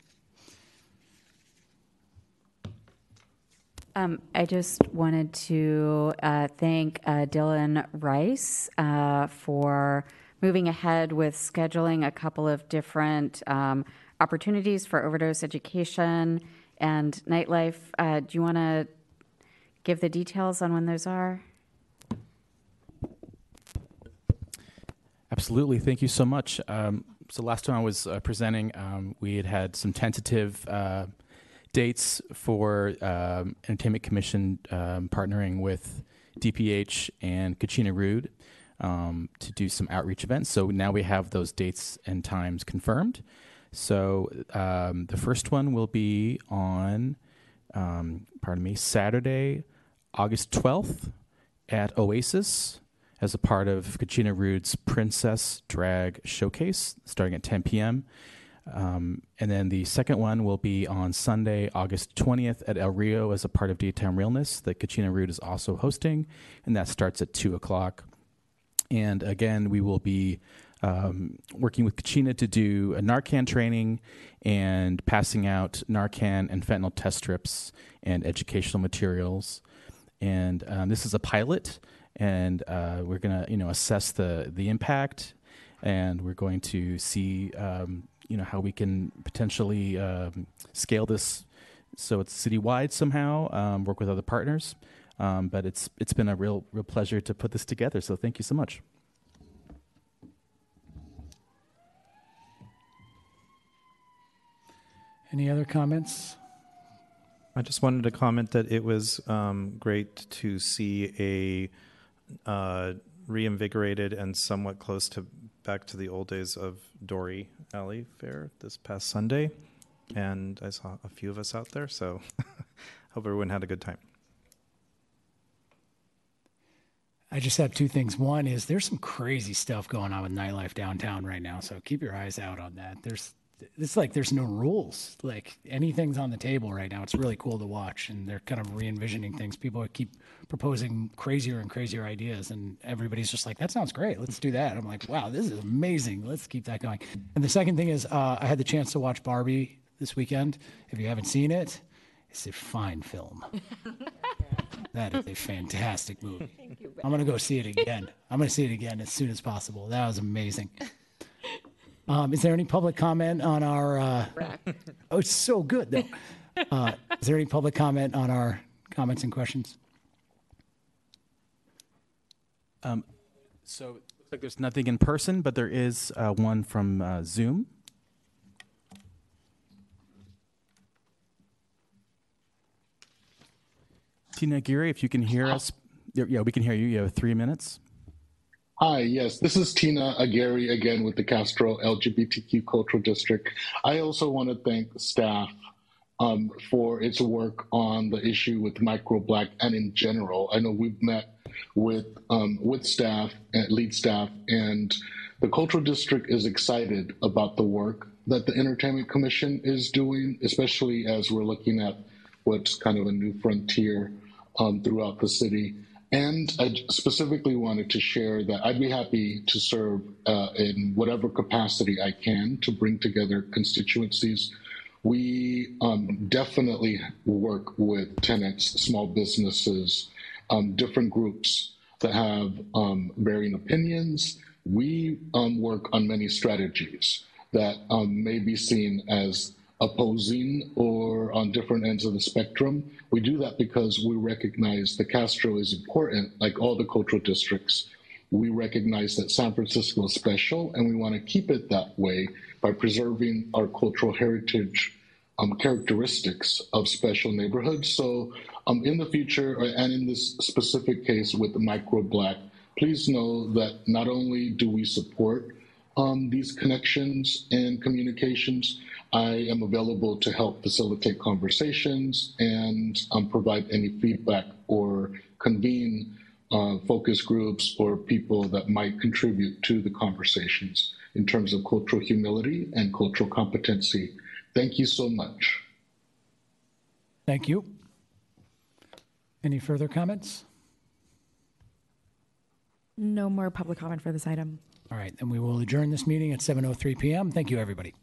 [SPEAKER 3] Um, I just wanted to uh, thank uh, Dylan Rice uh, for moving ahead with scheduling a couple of different um, opportunities for overdose education and nightlife. Uh, do you want to give the details on when those are?
[SPEAKER 10] Absolutely. Thank you so much. Um, so last time I was uh, presenting, um, we had had some tentative uh, dates for um, Entertainment Commission um, partnering with DPH and Kochina Rude um, to do some outreach events. So now we have those dates and times confirmed. So um, the first one will be on, pardon me, Saturday, August 12th at Oasis as a part of Kochina Rude's Princess Drag Showcase starting at 10 p.m. Um, and then the second one will be on Sunday, August 20th at El Rio as a part of Daytime Realness that Kochina Rude is also hosting, and that starts at 2 o'clock. And again, we will be um, working with Kochina to do a Narcan training and passing out Narcan and fentanyl test strips and educational materials. And um, this is a pilot, and uh, we're going to you know assess the the impact, and we're going to see um, you know how we can potentially um, scale this so it's citywide somehow. Um, work with other partners, um, but it's it's been a real real pleasure to put this together. So thank you so much.
[SPEAKER 1] Any other comments?
[SPEAKER 25] I just wanted to comment that it was um, great to see a uh, reinvigorated and somewhat close to back to the old days of Dore Alley Fair this past Sunday, and I saw a few of us out there. So, [laughs] hope everyone had a good time.
[SPEAKER 1] I just have two things. One is there's some crazy stuff going on with nightlife downtown right now, so keep your eyes out on that. There's it's like there's no rules. Like anything's on the table right now. It's really cool to watch, and they're kind of re-envisioning things. People keep proposing crazier and crazier ideas, and everybody's just like, "That sounds great. Let's do that." I'm like, "Wow, this is amazing. Let's keep that going." And the second thing is, uh, I had the chance to watch Barbie this weekend. If you haven't seen it, it's a fine film. [laughs] that is a fantastic movie. I'm gonna go see it again. I'm gonna see it again as soon as possible. That was amazing. Um, is there any public comment on our? Uh, [laughs] oh, it's so good though. Uh, is there any public comment on our comments and questions?
[SPEAKER 10] Um, so it looks like there's nothing in person, but there is uh, one from uh, Zoom. Tina Aguirre, if you can hear us, yeah, we can hear you. You have three minutes.
[SPEAKER 22] Hi, yes, this is Tina Aguirre again with the Castro LGBTQ Cultural District. I also want to thank staff um, for its work on the issue with microblack and in general. I know we've met with um, with staff and lead staff, and the Cultural District is excited about the work that the Entertainment Commission is doing, especially as we're looking at what's kind of a new frontier um, throughout the city. And I specifically wanted to share that I'd be happy to serve uh, in whatever capacity I can to bring together constituencies. We um, definitely work with tenants, small businesses, um, different groups that have um, varying opinions. We um, work on many strategies that um, may be seen as opposing or on different ends of the spectrum. We do that because we recognize the Castro is important, like all the cultural districts. We recognize that San Francisco is special, and we want to keep it that way by preserving our cultural heritage um, characteristics of special neighborhoods. So, um, in the future, uh, and in this specific case with microblack, please know that not only do we support um, these connections and communications, I am available to help facilitate conversations and um, provide any feedback or convene uh, focus groups or people that might contribute to the conversations in terms of cultural humility and cultural competency. Thank you so much.
[SPEAKER 1] Thank you. Any further comments?
[SPEAKER 2] No more public comment for this item.
[SPEAKER 1] All right, then we will adjourn this meeting at 7:03 PM. Thank you, everybody.